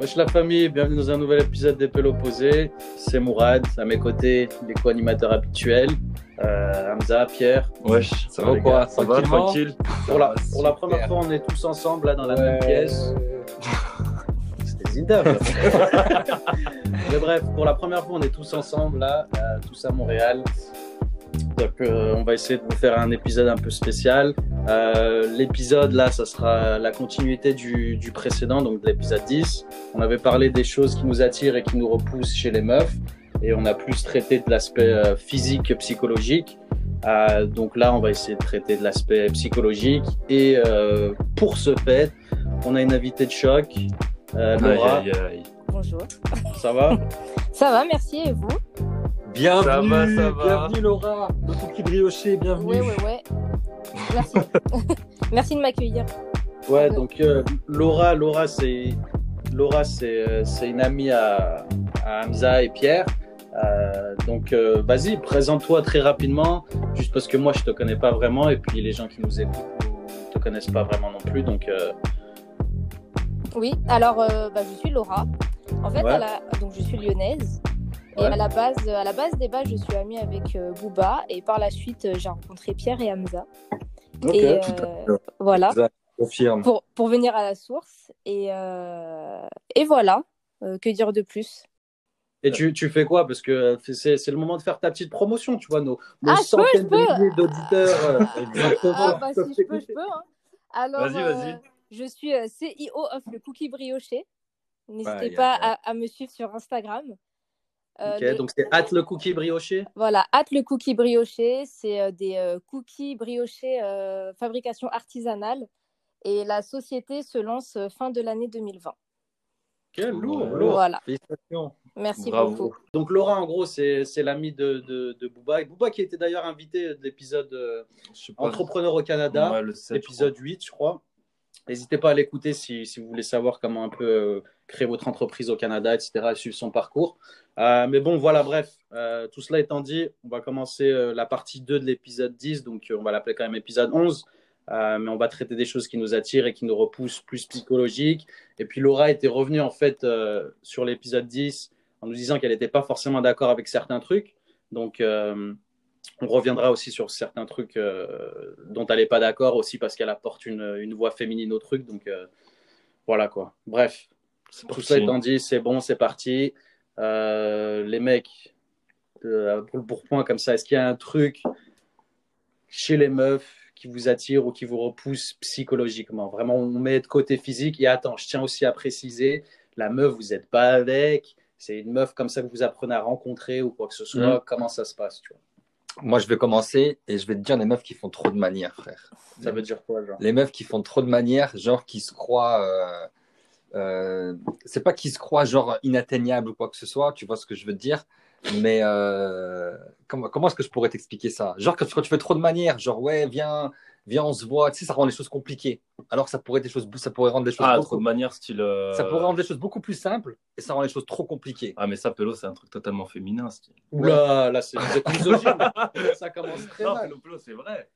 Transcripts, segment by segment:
Wesh la famille, bienvenue dans un nouvel épisode des Pelles opposés. C'est Mourad, à mes côtés, les co-animateurs habituels. Euh, Hamza, Pierre. Wesh, ça va ou quoi? Ça va Tranquillement? tranquille? Pour la, pour la première fois, on est tous ensemble là dans la Ouais. même pièce. C'était Zinda. Mais bref, pour la première fois, on est tous ensemble là, euh, tous à Montréal. Donc, euh, on va essayer de vous faire un épisode un peu spécial. Euh, l'épisode là, ça sera la continuité du, du précédent, donc de l'épisode 10. On avait parlé des choses qui nous attirent et qui nous repoussent chez les meufs. Et on a plus traité de l'aspect euh, physique, psychologique. Euh, donc là, on va essayer de traiter de l'aspect psychologique. Et euh, pour ce fait, on a une invitée de choc, euh, Laura. Aïe, aïe, aïe. Bonjour. Ça va? Ça va, merci. Et vous? Bienvenue, Ça va, ça va. bienvenue Laura, le cookie brioché, bienvenue. Ouais, ouais, ouais. Merci. merci de m'accueillir. Ouais, donc euh, Laura, Laura, c'est Laura, c'est euh, c'est une amie à, à Hamza et Pierre. Euh, donc euh, vas-y, présente-toi très rapidement, juste parce que moi je te connais pas vraiment et puis les gens qui nous écoutent ne te connaissent pas vraiment non plus. Donc euh, Oui, alors euh, bah, je suis Laura. En fait, Ouais. à la- donc je suis lyonnaise. Et Ouais. à la base, à la base des bases, je suis amie avec euh, Booba. Et par la suite, euh, j'ai rencontré Pierre et Hamza. et tout euh, voilà, pour, pour venir à la source. Et, euh, et voilà, Euh, que dire de plus? Et tu, tu fais quoi? Parce que c'est c'est le moment de faire ta petite promotion, tu vois, nos, nos Ah, centaines je peux. de d'auditeurs. Ah, bah, si je peux, je peux. hein. Alors, Vas-y, vas-y. je suis CEO of le Cookie Brioché. N'hésitez pas à me suivre sur Instagram. Euh, Ok, donc c'est hâte le cookie brioché? Voilà, hâte le cookie brioché, c'est euh, des euh, cookies briochés euh, fabrication artisanale. Et la société se lance euh, fin de l'année 2020. Quel lourd, lourd. Voilà, Félicitations. merci Bravo. beaucoup. Donc Laura, en gros, c'est c'est l'ami de, de, de Booba. Et Booba qui était d'ailleurs invité de l'épisode euh. Entrepreneur au Canada, Ouais, le sept, épisode 8, je crois. N'hésitez pas à l'écouter si, vous voulez savoir comment un peu euh, créer votre entreprise au Canada, etc., et suivre son parcours. Euh, mais bon, voilà, bref. Euh, tout cela étant dit, on va commencer la partie 2 de l'épisode 10. Donc, on va l'appeler quand même épisode 11. Euh, mais on va traiter des choses qui nous attirent et qui nous repoussent, plus psychologiques. Et puis Laura était revenue en fait sur l'épisode 10 en nous disant qu'elle n'était pas forcément d'accord avec certains trucs. Donc, on reviendra aussi sur certains trucs euh, dont elle n'est pas d'accord aussi parce qu'elle apporte une, une voix féminine au truc. Donc, euh, voilà quoi. Bref, C'est tout ça étant dit, c'est bon, c'est parti. Euh, les mecs, pour le pourpoint comme ça, est-ce qu'il y a un truc chez les meufs qui vous attire ou qui vous repousse psychologiquement? Vraiment, on met de côté physique. Et attends, je tiens aussi à préciser, la meuf, vous n'êtes pas avec. C'est une meuf comme ça que vous apprenez à rencontrer ou quoi que ce soit. Mhm. Comment ça se passe, tu vois? Moi, je vais commencer et je vais te dire les meufs qui font trop de manières, frère. Ça veut dire quoi, genre Les meufs qui font trop de manières, genre qui se croient. euh, euh, c'est pas qu'ils se croient genre inatteignables ou quoi que ce soit, tu vois ce que je veux te dire. Mais euh, comment, comment est-ce que je pourrais t'expliquer ça? Genre quand, quand tu fais trop de manières, genre ouais, viens, viens, on se voit, tu sais, ça rend les choses compliquées. Alors que ça pourrait, être des choses, ça pourrait rendre les choses Ah, beaucoup, trop de manière, style. euh, ça pourrait rendre les choses beaucoup plus simples et ça rend les choses trop compliquées. Ah, mais ça, Pélo, c'est un truc totalement féminin, style. Oula, là, c'est vous êtes misogyne. ça commence très Non, mal. Pélo, Pélo, c'est vrai.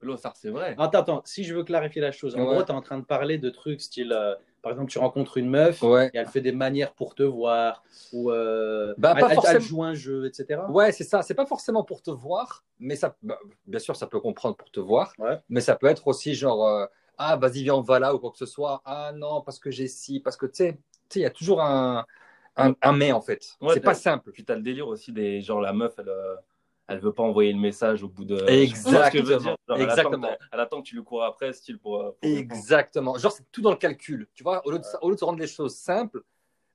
Pélo, ça, c'est vrai. Attends, attends, si je veux clarifier la chose, en Ouais. gros, tu es en train de parler de trucs style, euh, par exemple, tu rencontres une meuf Ouais. et elle fait des manières pour te voir, ou euh, Bah, elle, pas elle- elle forcément. joue un jeu, etc. Ouais, c'est ça. C'est pas forcément pour te voir, mais ça, bah, bien sûr, ça peut comprendre pour te voir, Ouais. mais ça peut être aussi genre, euh, ah, vas-y, viens, on va là ou quoi que ce soit. Ah non, parce que j'ai ci, parce que tu sais, tu sais, il y a toujours un, un, un mais en fait. Ouais, c'est pas simple. Puis t'as le délire aussi des. Genre, la meuf, elle. Elle veut pas envoyer le message au bout de. Exactement. Tu vois ce que je veux dire Genre, elle attend Exactement. Elle attend que tu lui cours après, style pour. euh, pour Exactement. Genre, c'est tout dans le calcul. Tu vois, au lieu, de, au lieu de se rendre les choses simples,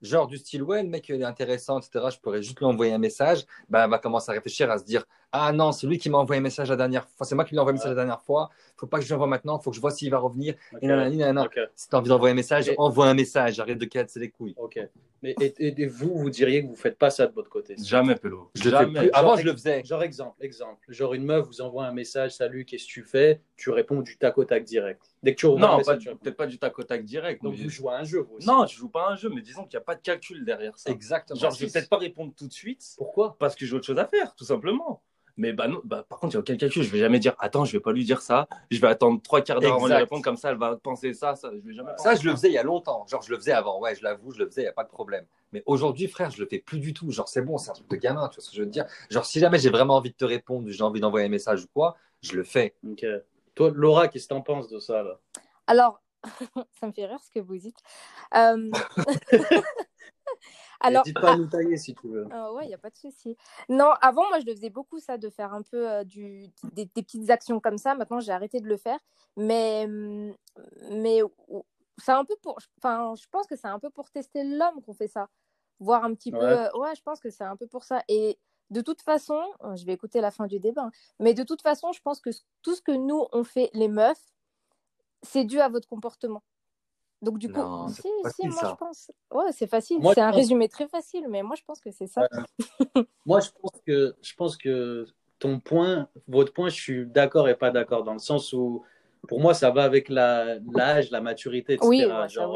genre du style, ouais, le mec, il est intéressant, etc., je pourrais juste lui envoyer un message, ben, elle va commencer à réfléchir, à se dire, ah non, c'est lui qui m'a envoyé un message la dernière fois, c'est moi qui lui ai envoyé un message la dernière fois, faut pas que je lui envoie maintenant, faut que je vois s'il va revenir, Ok. et nanani, nanana. Ok. Si t'as envie d'envoyer un message, Et- envoie un message, arrête de casser les couilles. ok. Mais et, et- et vous, vous diriez que vous faites pas ça de votre côté? Jamais. Je fais Jamais. plus. Avant, Genre, je le faisais. Genre exemple, exemple. Genre une meuf vous envoie un message, salut, qu'est-ce que tu fais? Tu réponds du tac au tac direct. Dès que tu Non, peut-être pas du tac au tac direct. Donc mais- vous jouez à un jeu, vous aussi. Non, tu joues pas à un jeu, mais disons qu'il n'y a pas de calcul derrière ça. Exactement. Genre, je vais peut-être pas répondre tout de suite Pourquoi? Parce que j'ai autre chose à faire, tout simplement. Mais bah non, bah, par contre, il y a aucun calcul. Je vais jamais dire, attends, je vais pas lui dire ça. Je vais attendre trois quarts d'heure avant de répondre. Comme ça, elle va penser ça. ça. Je vais jamais Ça, je le faisais il y a longtemps. Genre, je le faisais avant. Ouais, je l'avoue, je le faisais, il n'y a pas de problème. Mais aujourd'hui, frère, je le fais plus du tout. Genre, c'est bon, c'est un truc de gamin, tu vois ce que je veux te dire? Genre, si jamais j'ai vraiment envie de te répondre, j'ai envie d'envoyer un message ou quoi, je le fais. Ok. Toi, Laura, qu'est-ce que t'en penses de ça là? Alors, ça me fait rire ce que vous dites. Euh, Alors, N'hésite pas à nous tailler si tu veux. Euh, ouais, il n'y a pas de souci. Non, avant, moi, je le faisais beaucoup, ça, de faire un peu euh, du, des, des petites actions comme ça. Maintenant, j'ai arrêté de le faire. Mais, hum, mais c'est un peu pour. Enfin, je pense que c'est un peu pour tester l'homme qu'on fait ça. Voir un petit peu. Ouais. euh, ouais, je pense que c'est un peu pour ça. Et de toute façon, euh, je vais écouter la fin du débat, hein, mais de toute façon, je pense que tout ce que nous, on fait, les meufs, c'est dû à votre comportement. Donc, du coup, Non, si, moi, ça. je pense. Ouais, c'est facile. Moi, c'est un pense- résumé très facile, mais moi, je pense que c'est ça. Moi, je pense que, je pense que ton point, votre point, je suis d'accord et pas d'accord dans le sens où, pour moi, ça va avec la- l'âge, la maturité, etc. Oui, ouais, ça,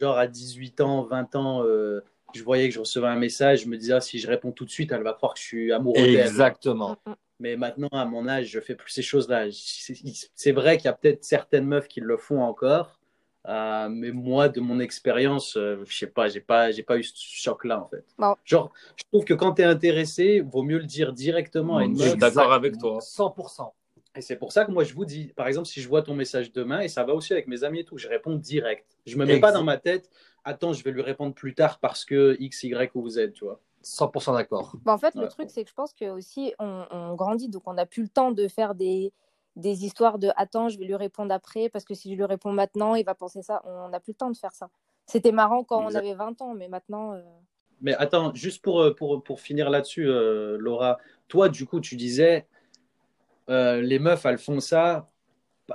genre, à 18 ans, 20 ans, euh, je voyais que je recevais un message, je me disais, ah, si je réponds tout de suite, elle va croire que je suis amoureux d'elle. Exactement. Mais maintenant, à mon âge, je fais plus ces choses-là. C'est vrai qu'il y a peut-être certaines meufs qui le font encore, euh, mais moi, de mon expérience, euh, je sais pas, j'ai pas, j'ai pas eu ce choc-là en fait. Bon. Genre, je trouve que quand tu es intéressé, vaut mieux le dire directement à une Je suis meuf. d'accord avec toi. 100%. Et c'est pour ça que moi, je vous dis, par exemple, si je vois ton message demain, et ça va aussi avec mes amis et tout, je réponds direct. Je me mets pas dans ma tête, attends, je vais lui répondre plus tard parce que X, Y ou Z, tu vois. 100% d'accord. Bah, en fait, Ouais. le truc, c'est que je pense que aussi on, on grandit, donc on n'a plus le temps de faire des, des histoires de attends, je vais lui répondre après, parce que si je lui réponds maintenant, il va penser ça. On n'a plus le temps de faire ça. C'était marrant quand Exact. on avait 20 ans, mais maintenant. euh, Mais attends, juste pour, euh, pour, pour finir là-dessus, euh, Laura, toi, du coup, tu disais, euh, les meufs, elles font ça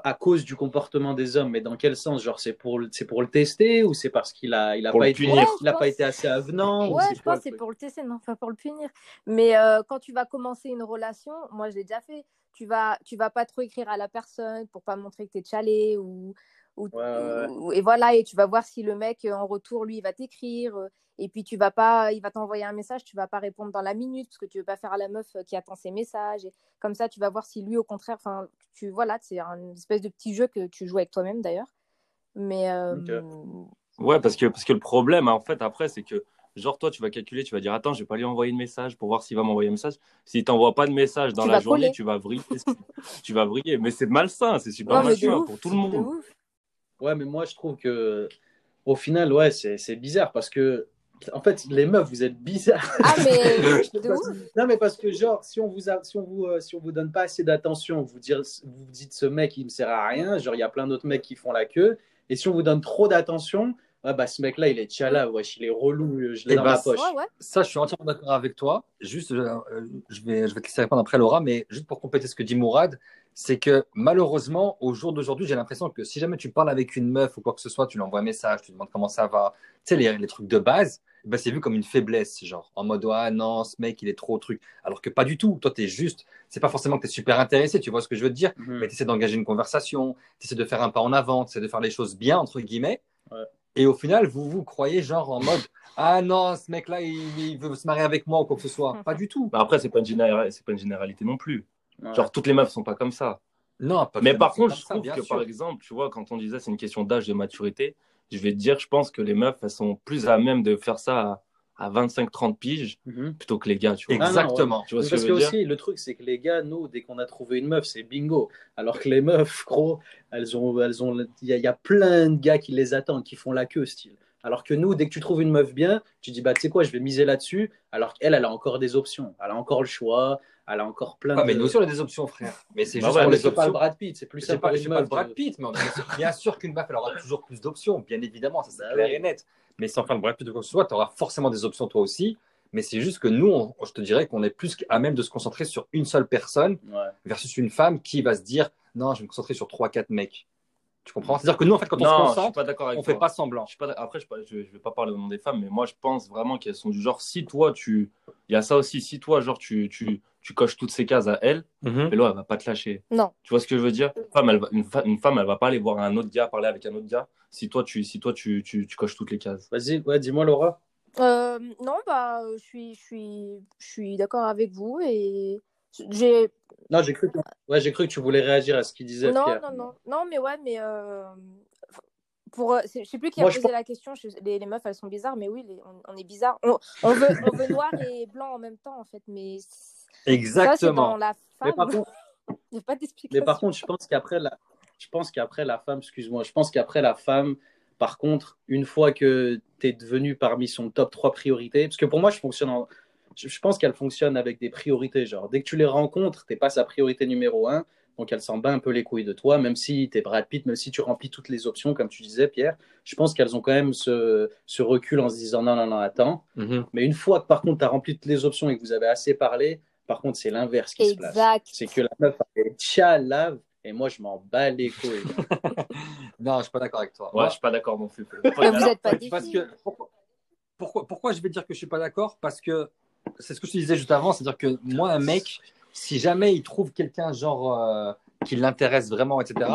à cause du comportement des hommes, mais dans quel sens? Genre, c'est pour, le- c'est pour le tester ou c'est parce qu'il a, il a, pas été. Ouais, il a pas été assez avenant ou Ouais, c'est je quoi pense c'est pour le tester, non, pas pour le punir. Mais euh, quand tu vas commencer une relation, moi je l'ai déjà fait, tu vas, tu vas pas trop écrire à la personne pour pas montrer que tu es chalé ou, ou, Ouais, ouais, ouais. ou- et voilà, et tu vas voir si le mec euh, en retour, lui, il va t'écrire. Et puis tu vas pas, il va t'envoyer un message, tu vas pas répondre dans la minute parce que tu veux pas faire à la meuf euh, qui attend ses messages. Et comme ça, tu vas voir si lui, au contraire, enfin, tu voilà, c'est une espèce de petit jeu que tu joues avec toi-même d'ailleurs. Mais euh, Ouais, parce que, parce que le problème, en fait, après, c'est que, genre, toi, tu vas calculer, tu vas dire, attends, je vais pas lui envoyer de message pour voir s'il va m'envoyer un message. S'il t'envoie pas de message dans Tu la journée, coller. tu vas vriller. tu vas vriller. Mais c'est malsain, c'est super malsain ouf, pour tout le de monde. ouf. Ouais, mais moi, je trouve que, au final, ouais, c'est c'est bizarre parce que, en fait, les meufs, vous êtes bizarres. Ah, mais de Parce- ouf. Non, mais parce que, genre, si on vous, a- si on vous, euh, si on vous donne pas assez d'attention, vous, dire, vous dites ce mec, il me sert à rien, genre, il y a plein d'autres mecs qui font la queue. Et si on vous donne trop d'attention, ouais, bah, ce mec-là, il est tchala, wesh, il est relou, euh, je l'ai Eh dans bah, la poche. Ouais, ouais. Ça, je suis entièrement d'accord avec toi. Juste, euh, je vais, je vais te laisser répondre après, Laura, mais juste pour compléter ce que dit Mourad, c'est que malheureusement, au jour d'aujourd'hui, j'ai l'impression que si jamais tu parles avec une meuf ou quoi que ce soit, tu lui envoies un message, tu lui demandes comment ça va, tu sais, les, les trucs de base, ben, c'est vu comme une faiblesse, genre, en mode, ah non, ce mec, il est trop truc. Alors que pas du tout. Toi, t'es juste, c'est pas forcément que t'es super intéressé, tu vois ce que je veux te dire, Mhm. mais tu essaies d'engager une conversation, tu essaies de faire un pas en avant, tu essaies de faire les choses bien, entre guillemets. Ouais. Et au final, vous vous croyez genre en mode Ah non, ce mec-là, il, il veut se marier avec moi ou quoi que ce soit. Pas du tout. Mais après, c'est pas, une pas une généralité non plus. Ouais. Genre, toutes les meufs sont pas comme ça. Non, pas Mais par contre, je ça, trouve bien que, sûr. par exemple, tu vois, quand on disait c'est une question d'âge, de maturité, je vais te dire, je pense que les meufs, elles sont plus à même de faire ça à, à 25-30 piges Mhm. plutôt que les gars, tu vois. Ah non, Exactement. Tu vois ce que Parce je que veux dire? aussi, le truc, c'est que les gars, nous, dès qu'on a trouvé une meuf, c'est bingo. Alors que les meufs, gros, elles ont, elles ont, il y, a- il y a plein de gars qui les attendent, qui font la queue, style. Alors que nous, dès que tu trouves une meuf bien, tu dis, bah, tu sais quoi, je vais miser là-dessus. Alors qu'elle, elle a encore des options. Elle a encore le choix. Elle a encore plein Ouais, de. mais nous aussi, on a des options, frère. Mais c'est Bah juste ouais, pour mais les c'est pas le. Brad Pitt, c'est plus C'est simple pas, pas le. Brad de- Pitt, mais on- bien sûr, bien sûr qu'une meuf, elle aura toujours plus d'options, bien évidemment, ça c'est Bah clair et net. Mais sans faire le Brad Pitt ou quoi que ce soit, tu auras forcément des options toi aussi. Mais c'est juste que nous, on- je te dirais qu'on est plus à même de se concentrer sur une seule personne Ouais. versus une femme qui va se dire non, je vais me concentrer sur trois, quatre mecs. Tu comprends? C'est-à-dire que nous, en fait, quand on non, se je suis concentre, pas d'accord avec on toi. fait pas semblant. Je suis pas, après, je, je vais pas parler au nom des femmes, mais moi, je pense vraiment qu'elles sont du genre, si toi, tu. Il y a ça aussi, si toi, genre, tu, tu, tu coches toutes ces cases à elle, mais là, elle va pas te lâcher. Non. Tu vois ce que je veux dire? Une femme, elle va, une, fa- une femme, elle va pas aller voir un autre gars, parler avec un autre gars, si toi, tu, si toi, tu, tu, tu coches toutes les cases. Vas-y, ouais, dis-moi, Laura. Euh, non, bah, je suis, je suis, je suis d'accord avec vous et J'ai. Non, j'ai cru, que... ouais, j'ai cru que tu voulais réagir à ce qu'il disait. Non, Pierre. non, non. Non, mais ouais, mais. Euh... Pour, je sais plus qui a Moi, posé pense... la question. Je... Les, les, meufs, elles sont bizarres, mais oui, les... on, on, est bizarre. On, on, veut, on veut noir et blanc en même temps, en fait. Mais exactement. Ça, dans la femme. Mais par contre, Il n'y a pas mais par contre je pense qu'après la, je pense qu'après la femme, excuse-moi, je pense qu'après la femme, par contre, une fois que tu es devenu parmi son top 3 priorités, parce que pour moi, je fonctionne en, je pense qu'elle fonctionne avec des priorités. Genre, dès que tu les rencontres, tu n'es pas sa priorité numéro un. Donc, elle s'en bat un peu les couilles de toi, même si tu es Brad Pitt, même si tu remplis toutes les options, comme tu disais, Pierre. Je pense qu'elles ont quand même ce, ce, recul en se disant non, non, non, attends. Mm-hmm. Mais une fois que, par contre, tu as rempli toutes les options et que vous avez assez parlé, par contre, c'est l'inverse qui exact. se passe. C'est que la meuf, est tchalave et moi, je m'en bats les couilles. non, je suis pas d'accord avec toi. Ouais, moi, je suis pas d'accord non plus. Vous n'êtes pas parce que, pourquoi, pourquoi, pourquoi, je vais dire que je suis pas d'accord? Parce que c'est ce que je te disais juste avant, c'est-à-dire que moi, un mec, si jamais il trouve quelqu'un genre euh, qui l'intéresse vraiment, etc.,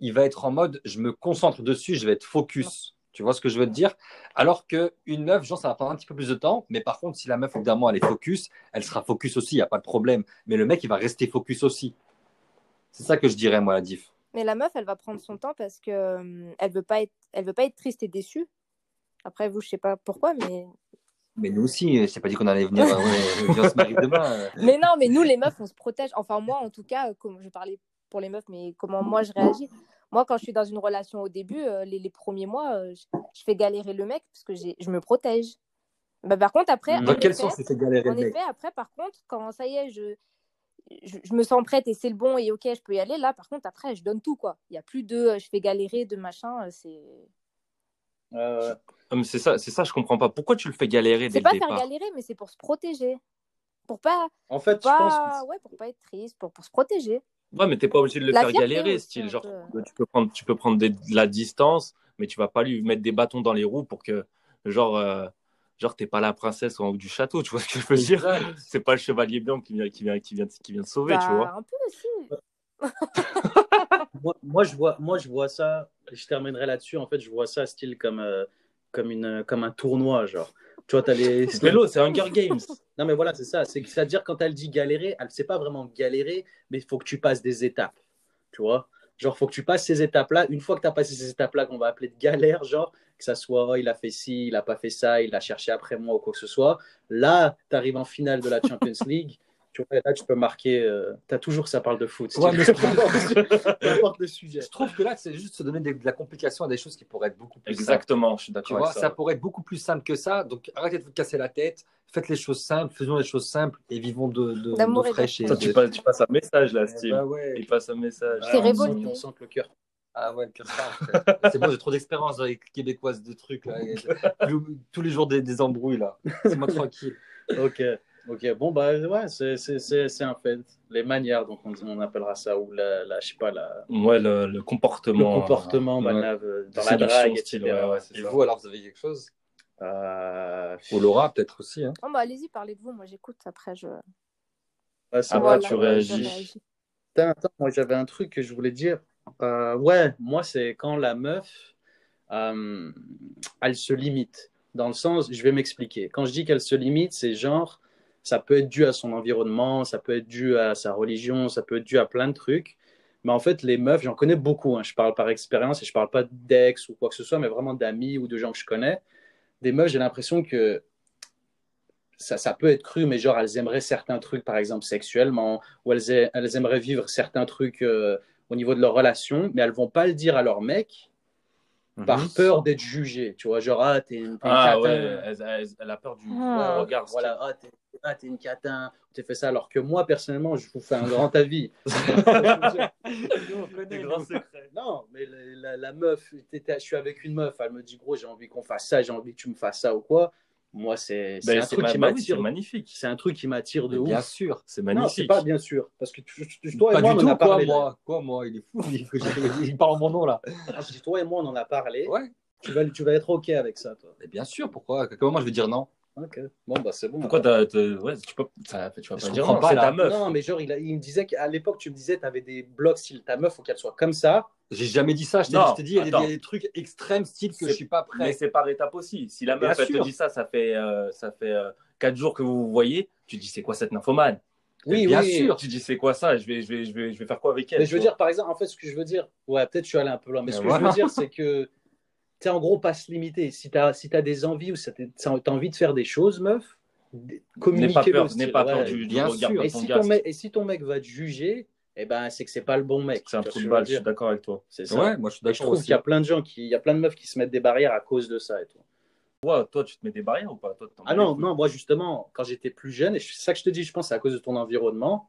il va être en mode, je me concentre dessus, je vais être focus. Tu vois ce que je veux te dire? Alors qu'une meuf, genre, ça va prendre un petit peu plus de temps, mais par contre, si la meuf, évidemment, elle est focus, elle sera focus aussi, il n'y a pas de problème. Mais le mec, il va rester focus aussi. C'est ça que je dirais, moi, la diff. Mais la meuf, elle va prendre son temps parce que euh, elle veut pas être, veut pas être triste et déçue. Après, vous, je sais pas pourquoi, mais. Mais nous aussi, je t'ai pas dit qu'on allait venir, euh, ouais, venir se marier demain. euh. Mais non, mais nous, les meufs, on se protège. Enfin, moi, en tout cas, comme je parlais pour les meufs, mais comment moi je réagis. Moi, quand je suis dans une relation au début, euh, les, les premiers mois, euh, je, je fais galérer le mec parce que j'ai- je me protège. Bah, par contre, après, Dans quel effet- sens c'est galérer En le mec effet, après, par contre, quand ça y est, je, je, je me sens prête et c'est le bon et ok, je peux y aller, là, par contre, après, je donne tout, quoi. Il n'y a plus de euh, je fais galérer, de machin, euh, c'est. Euh, Ah, C'est ça, c'est ça, je comprends pas. Pourquoi tu le fais galérer dès C'est le pas faire galérer, mais c'est pour se protéger. Pour pas, en fait, je pas, pense. ouais, pour pas être triste, pour, pour se protéger. Ouais, mais t'es pas obligé de le La faire galérer, aussi, style. un Genre, peu. tu peux prendre, tu peux prendre des- de la distance, mais tu vas pas lui mettre des bâtons dans les roues pour que, genre, euh, genre t'es pas la princesse en haut du château, tu vois ce que je veux dire? C'est pas le chevalier blanc qui vient, qui vient, qui vient, qui vient te sauver, tu Bah, vois. Un peu aussi. Moi, moi, je vois, moi, je vois ça, je terminerai là-dessus. En fait, je vois ça style comme, euh, comme, une, comme un tournoi. Genre. Tu vois, t'as les. C'est Hunger Games. Non, mais voilà, c'est ça. C'est- C'est-à-dire, quand elle dit galérer, elle ne sait pas vraiment galérer, mais il faut que tu passes des étapes. Tu vois Genre, il faut que tu passes ces étapes-là. Une fois que tu as passé ces étapes-là, qu'on va appeler de galère, genre, que ça soit, oh, il a fait ci, il n'a pas fait ça, il a cherché après moi ou quoi que ce soit. Là, tu arrives en finale de la Champions League. Tu vois, là, tu peux marquer. tu as toujours, ça parle de foot. Ouais, mais- Peu importe le sujet. Je trouve que là, c'est juste se donner des- de la complication à des choses qui pourraient être beaucoup plus simples. Exactement, je suis Tu d'accord vois, avec ça. ça. pourrait être beaucoup plus simple que ça. Donc, arrêtez de vous casser la tête. Faites les choses simples, faisons les choses simples et vivons de, de, et fraîche. Toi, tu passes, tu passes un message là, Eh style. bah ouais. Il passe un message. On, sent, révolté. on sent que le cœur. Ah ouais, le cœur simple. C'est bon, j'ai trop d'expérience dans les québécoises de trucs. Là. Tous les jours des, des embrouilles là. C'est moi tranquille. Ok. Ok, bon, bah ouais, c'est- c'est c'est- c'est un fait. Les manières, donc on, on appellera ça, ou la, la, je sais pas, la, Ouais, le, le le comportement. comportement ouais. bah, la- dans la drague, style, etc. ouais, ouais, Et ça. vous alors, vous avez quelque chose? Euh, Ou Laura peut-être aussi. Hein. Bon, bah, allez-y, parlez de vous. Moi, j'écoute. Après, je. ouais, Après, vrai, Voilà, tu réagis. Attends, attends, moi j'avais un truc que je voulais dire. Euh, ouais, moi c'est quand la meuf, euh, elle se limite. Dans le sens, je vais m'expliquer. Quand je dis qu'elle se limite, c'est genre, ça peut être dû à son environnement, ça peut être dû à sa religion, ça peut être dû à plein de trucs. Mais en fait, les meufs, j'en connais beaucoup. hein. Je parle par expérience et je parle pas d'ex ou quoi que ce soit, mais vraiment d'amis ou de gens que je connais. Des meufs, j'ai l'impression que ça, peut être cru, mais genre elles aimeraient certains trucs, par exemple sexuellement, ou elles, elles aimeraient vivre certains trucs euh, au niveau de leur relation, mais elles vont pas le dire à leur mec par Mhm. peur d'être jugées. Tu vois, genre, ah, t'es une, Ah catin. ouais, elle, elle- elle a peur du, du Ah. regard. Voilà, ah, t'es ah, t'es une catin, t'es fait ça. Alors que moi, personnellement, je vous fais un grand avis. Des grands secrets. Non, mais la, la- la meuf, je suis avec une meuf, elle me dit, gros, j'ai envie qu'on fasse ça, j'ai envie que tu me fasses ça ou quoi. Moi, c'est Ben, un truc ma- qui bah oui, m'attire. c'est magnifique. C'est un truc qui m'attire de Mais Bien ouf. sûr. C'est Non, c'est magnifique. pas bien sûr. Parce que tu- tu- toi pas et moi, on en a quoi, parlé. moi? Quoi, moi? Il est fou. Il, parle en mon nom, là. Ah, toi et moi, on en a parlé. Ouais. Tu, vas, tu vas être OK avec ça, toi. Mais bien sûr, pourquoi? Comment moi je vais dire non? Ok. Bon, bah, c'est bon. Pourquoi t'as, t'as- ouais, tu peux, ça, tu vas Je pas dire non, pas, c'est ta meuf. Non, mais genre, il, a- il me disait qu'à l'époque, tu me disais, tu avais des blocs style ta meuf, faut qu'elle soit comme ça. J'ai jamais dit ça. Je t'ai Non, dit, je t'ai dit, il y a des- attends. il y a des trucs extrêmes, style que C'est- je suis pas Mais prêt. c'est par étape aussi. Si la Bien meuf elle te dit ça, ça fait euh, ça fait euh, quatre jours que vous vous voyez, tu dis c'est quoi cette nymphomane? Oui, bien sûr. Tu dis c'est quoi ça? Je vais, je, vais, je, vais, je vais faire quoi avec elle Mais je veux dire, par exemple, en fait, ce que je veux dire, ouais, peut-être je suis allé un peu loin, mais ce que je veux dire, c'est que tu en gros, pas se limiter. Si tu as, si as des envies ou si tu as envie de faire des choses, meuf, communiquez-le. N'aie pas peur, du, bien sûr. Et, si ton mec, et si ton mec va te juger, eh ben, c'est que c'est pas le bon mec. C'est un trou de balle, je suis d'accord avec toi. C'est ça. Ouais, moi, je suis d'accord. Je trouve qu'il y a plein de gens, qui, il y a plein de meufs qui se mettent des barrières à cause de ça et tout. toi, tu te mets des barrières ou pas? Toi, Ah non, non, moi justement, quand j'étais plus jeune, et c'est ça que je te dis, je pense, c'est à cause de ton environnement,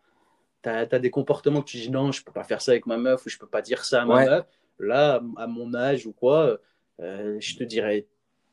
tu as, des comportements que tu dis non, je peux pas faire ça avec ma meuf ou je peux pas dire ça à ma meuf. Là, à mon âge ou quoi, euh, je te dirais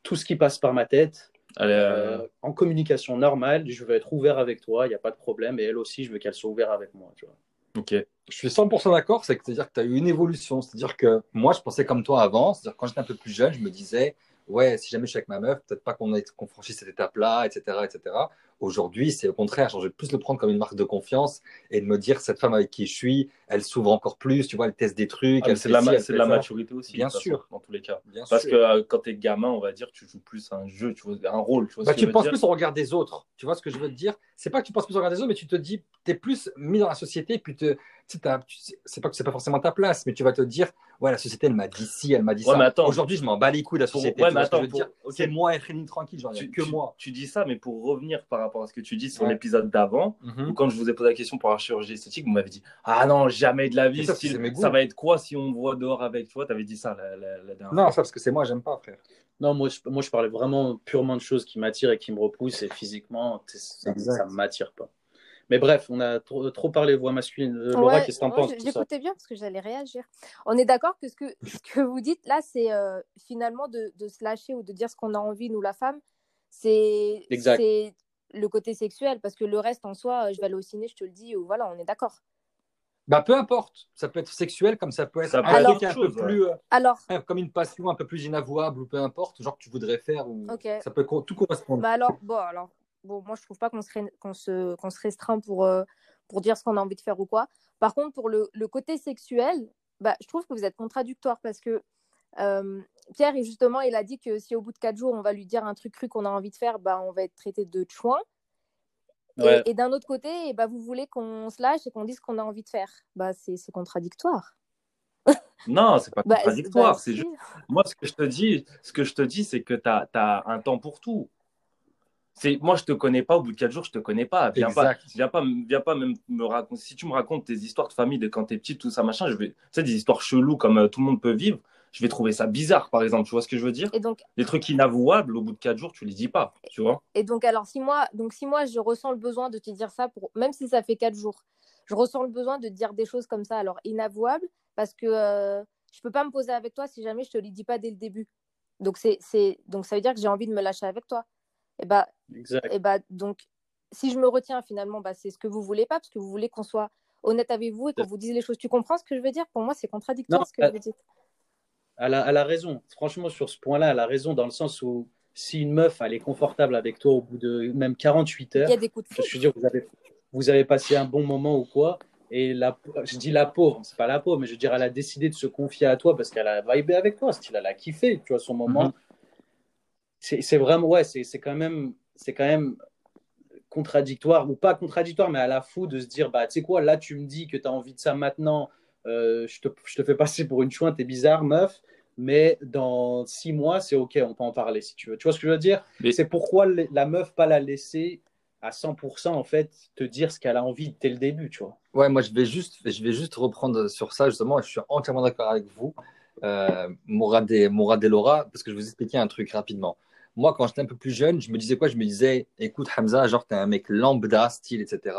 tout ce qui passe par ma tête. Euh, euh, en communication normale, je veux être ouvert avec toi, il n'y a pas de problème. Et elle aussi, je veux qu'elle soit ouverte avec moi. Tu vois. Ok. Je suis 100% d'accord, c'est-à-dire que tu as eu une évolution. C'est-à-dire que moi, je pensais comme toi avant. C'est-à-dire quand j'étais un peu plus jeune, je me disais, ouais, si jamais je suis avec ma meuf, peut-être pas qu'on qu franchisse cette étape-là, etc., etc. Aujourd'hui, c'est au contraire, je vais plus le prendre comme une marque de confiance et de me dire cette femme avec qui je suis, elle s'ouvre encore plus, tu vois, elle teste des trucs. Ah, c'est de, la, de la maturité aussi, bien sûr, dans tous les cas. Parce que euh, quand tu es gamin, on va dire, tu joues plus un jeu, tu vois, un rôle. Tu, vois bah, tu penses plus au regard des autres. Tu vois ce que je veux te dire? C'est pas que tu penses plus au regard des autres, mais tu te dis, tu es plus mis dans la société, puis te, c'est pas que c'est pas forcément ta place, mais tu vas te dire, ouais, la société, elle m'a dit ci, elle m'a dit ça. Aujourd'hui, je m'en bats les couilles de la société. Ouais, mais attends, c'est moi être tranquille, genre, que moi. Tu dis ça, mais pour revenir par rapport à ce que tu dis sur l'épisode d'avant, mhm. ou quand je vous ai posé la question pour la chirurgie esthétique, vous m'avez dit, ah non, jamais de la vie, ça, ça, va être quoi si on me voit dehors avec toi? Tu avais dit ça la, la, dernière Non, ça, parce que c'est moi, j'aime pas, frère. Non, moi je, moi, je parlais vraiment purement de choses qui m'attirent et qui me repoussent, et physiquement, ça ne m'attire pas. Mais bref, on a trop, trop parlé voix masculine. Euh, Laura, qu'est-ce que tu en penses J'écoutais bien parce que j'allais réagir. On est d'accord que ce, que ce que vous dites là, c'est euh, finalement de, de, se lâcher ou de dire ce qu'on a envie, nous, la femme. C'est le côté sexuel parce que le reste en soi, je vais aller au ciné, je te le dis, ou voilà, on est d'accord. Bah, peu importe, ça peut être sexuel comme ça peut être un truc un peu plus euh, alors comme une passion un peu plus inavouable ou peu importe, genre que tu voudrais faire ou ça peut tout correspondre. Bah alors bon alors bon, moi, je trouve pas qu'on se, se, se, restreint pour, euh, pour dire ce qu'on a envie de faire ou quoi. Par contre, pour le, le côté sexuel, bah, je trouve que vous êtes contradictoire parce que euh, Pierre, justement, il a dit que si au bout de quatre jours, on va lui dire un truc cru qu'on a envie de faire, bah, on va être traité de chouin. Et, d'un autre côté, bah, vous voulez qu'on se lâche et qu'on dise ce qu'on a envie de faire. Bah, c'est contradictoire. Non, c'est pas bah, contradictoire. Bah, c'est juste... Moi, ce que je te dis, ce que je te dis, c'est que tu as, as, un temps pour tout c'est moi je te connais pas au bout de quatre jours je te connais pas viens pas viens pas viens pas même me raconter si tu me racontes tes histoires de famille de quand t'es petit tout ça machin je vais tu sais des histoires cheloues comme euh, tout le monde peut vivre je vais trouver ça bizarre par exemple tu vois ce que je veux dire et donc des trucs inavouables au bout de quatre jours tu les dis pas tu vois. Et donc alors si moi donc si moi je ressens le besoin de te dire ça pour même si ça fait quatre jours je ressens le besoin de te dire des choses comme ça alors inavouables parce que euh, je peux pas me poser avec toi si jamais je te les dis pas dès le début. Donc c'est donc ça veut dire que j'ai envie de me lâcher avec toi. Et bah, et bah donc, si je me retiens finalement, bah, c'est ce que vous voulez pas, parce que vous voulez qu'on soit honnête avec vous et qu'on vous dise les choses. Tu comprends ce que je veux dire? Pour moi, c'est contradictoire ce que vous dites. Elle a, elle a raison. Franchement, sur ce point-là, elle a raison dans le sens où si une meuf, elle est confortable avec toi au bout de même 48 heures, il y a des coups de je veux dire, vous avez, vous avez passé un bon moment ou quoi, et la, je dis la pauvre, c'est pas la pauvre, mais je veux dire, elle a décidé de se confier à toi parce qu'elle a vibé avec toi, style, elle a kiffé, tu vois, son moment. Mhm c'est vraiment, ouais, c'est quand même, c'est quand même contradictoire, ou pas contradictoire, mais à la fou de se dire, bah, tu sais quoi, là, tu me dis que tu as envie de ça maintenant, euh, je, te, je, te, fais passer pour une chouin, t'es bizarre, meuf, mais dans six mois, c'est ok, on peut en parler si tu veux. Tu vois ce que je veux dire? C'est pourquoi la meuf, pas la laisser à 100% en fait te dire ce qu'elle a envie dès le début, tu vois. Ouais, moi je vais juste, je vais juste reprendre sur ça justement. Je suis entièrement d'accord avec vous, euh, Mourad, et, Mourad et Laura, parce que je vous expliquer un truc rapidement moi, quand j'étais un peu plus jeune, je me disais quoi? Je me disais, écoute, Hamza, genre, t'es un mec lambda, style, etc.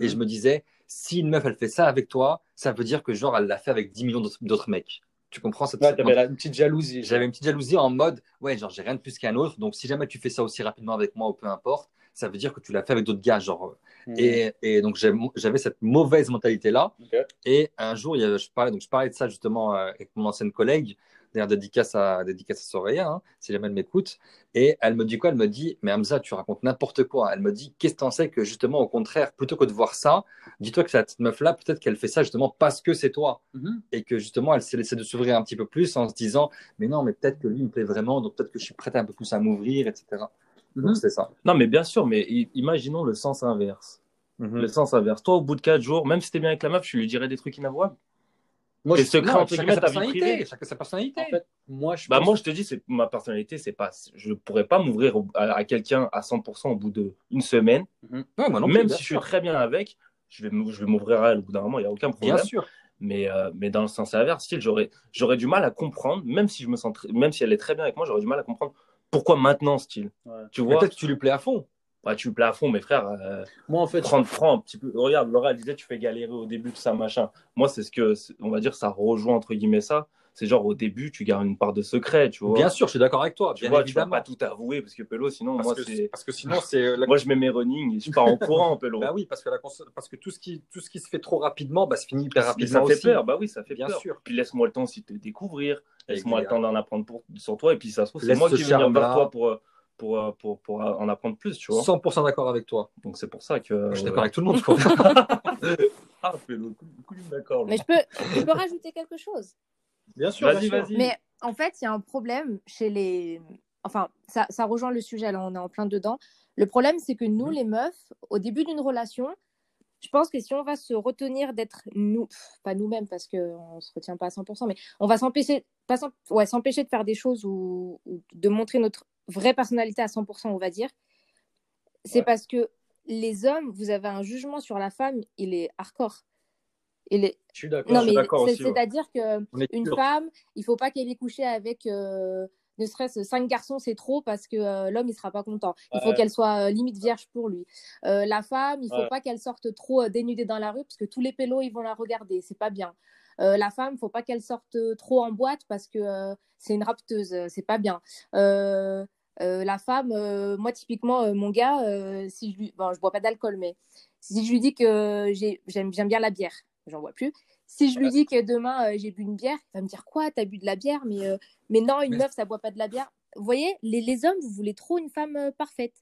Et je me disais, si une meuf, elle fait ça avec toi, ça veut dire que, genre, elle l'a fait avec 10 millions d'autres mecs. Tu comprends cette Ouais, t'avais une petite jalousie. J'avais une petite jalousie en mode, ouais, genre, j'ai rien de plus qu'un autre. Donc, si jamais tu fais ça aussi rapidement avec moi ou peu importe, ça veut dire que tu l'as fait avec d'autres gars, genre. Mhm. Et, et, donc, j'avais cette mauvaise mentalité-là. Et un jour, il y avait, je, parlais, donc, je parlais de ça justement euh, avec mon ancienne collègue. D'ailleurs, dédicace à, dédicace à Soraya, hein, si jamais elle m'écoute. Et elle me dit quoi? Elle me dit, mais Hamza, tu racontes n'importe quoi. Elle me dit, qu'est-ce que tu en sais que justement, au contraire, plutôt que de voir ça, dis-toi que cette meuf-là, peut-être qu'elle fait ça justement parce que c'est toi. Mhm. Et que justement, elle s'est laissée de s'ouvrir un petit peu plus en se disant, mais non, mais peut-être que lui me plaît vraiment, donc peut-être que je suis prête un peu plus à m'ouvrir, etc. Donc mhm. c'est ça. Non, mais bien sûr, mais imaginons le sens inverse. Mhm. Le sens inverse. Toi, au bout de 4 jours, même si t'es bien avec la meuf, tu lui dirais des trucs inavouables. Moi, je secret, entre guillemets, ta vie privée. Chacun sa personnalité. En fait, moi, je, bah, moi, je te dis, c'est ma personnalité, c'est pas. Je pourrais pas m'ouvrir à, quelqu'un à 100% au bout d'une semaine. Mhm. même si je suis très bien avec, je vais, je vais m'ouvrir à elle au bout d'un moment, il n'y a aucun problème. Bien sûr. Mais, euh, mais dans le sens inverse, j'aurais, j'aurais du mal à comprendre, même si, je me sens même si elle est très bien avec moi, j'aurais du mal à comprendre pourquoi maintenant, style. Tu vois? Peut-être que tu lui plais à fond. Ouais, tu lui plais à fond, mes frères. Euh, moi, en fait. Prends, prends un petit peu. Regarde, Laura, elle disait, tu fais galérer au début, tout ça, machin. Moi, c'est ce que, on va dire, ça rejoint, entre guillemets, ça c'est genre au début, tu gardes une part de secret, tu vois. Bien sûr, je suis d'accord avec toi. Tu vois, évidemment. tu vas pas tout avouer parce que Pelo, sinon, moi, c'est. Parce que sinon, c'est. Moi, je mets mes running et je pars en courant, Pelo. bah oui, parce que, la parce que tout, ce qui, tout ce qui se fait trop rapidement, bah, se finit hyper rapidement. Ça fait peur, bah oui, ça fait Bien sûr. Puis laisse-moi le temps aussi de te découvrir. Laisse-moi le temps d'en apprendre pour... sur toi. Et puis ça se trouve, c'est moi qui vais venir vers toi pour. Pour, pour, pour, en apprendre plus, tu vois. 100% d'accord avec toi. Donc c'est pour ça que. Je suis d'accord avec tout le monde, je crois. ah, d'accord. Mais je peux, je peux rajouter quelque chose? Bien sûr, vas-y, vas-y. Mais en fait, il y a un problème chez les. Enfin, ça, ça, rejoint le sujet, là, on est en plein dedans. Le problème, c'est que nous, mhm. les meufs, au début d'une relation, je pense que si on va se retenir d'être nous, pas nous-mêmes parce qu'on ne se retient pas à 100%, mais on va s'empêcher, pas ouais, s'empêcher de faire des choses ou, de montrer notre vraie personnalité à 100%, on va dire, c'est parce que les hommes, vous avez un jugement sur la femme, il est hardcore. Je suis d'accord. C'est-à-dire qu'une femme, il faut pas qu'elle ait couché avec euh, ne serait-ce cinq garçons, c'est trop parce que euh, l'homme, il sera pas content. Il faut qu'elle soit euh, limite vierge pour lui. la femme, il faut pas qu'elle sorte trop dénudée dans la rue parce que tous les pélos, ils vont la regarder. C'est pas bien. la femme, il faut pas qu'elle sorte trop en boîte parce que c'est une rapteuse. C'est pas bien. La femme, moi, typiquement, mon gars, si je lui... Bon, je bois pas d'alcool, mais si je lui dis que j'aime bien la bière, j'en vois plus. Si je lui dis que demain euh, j'ai bu une bière, il va me dire quoi T'as bu de la bière? Mais, euh, mais non, une meuf ça boit pas de la bière. Vous voyez, les, les hommes, vous voulez trop une femme euh, parfaite.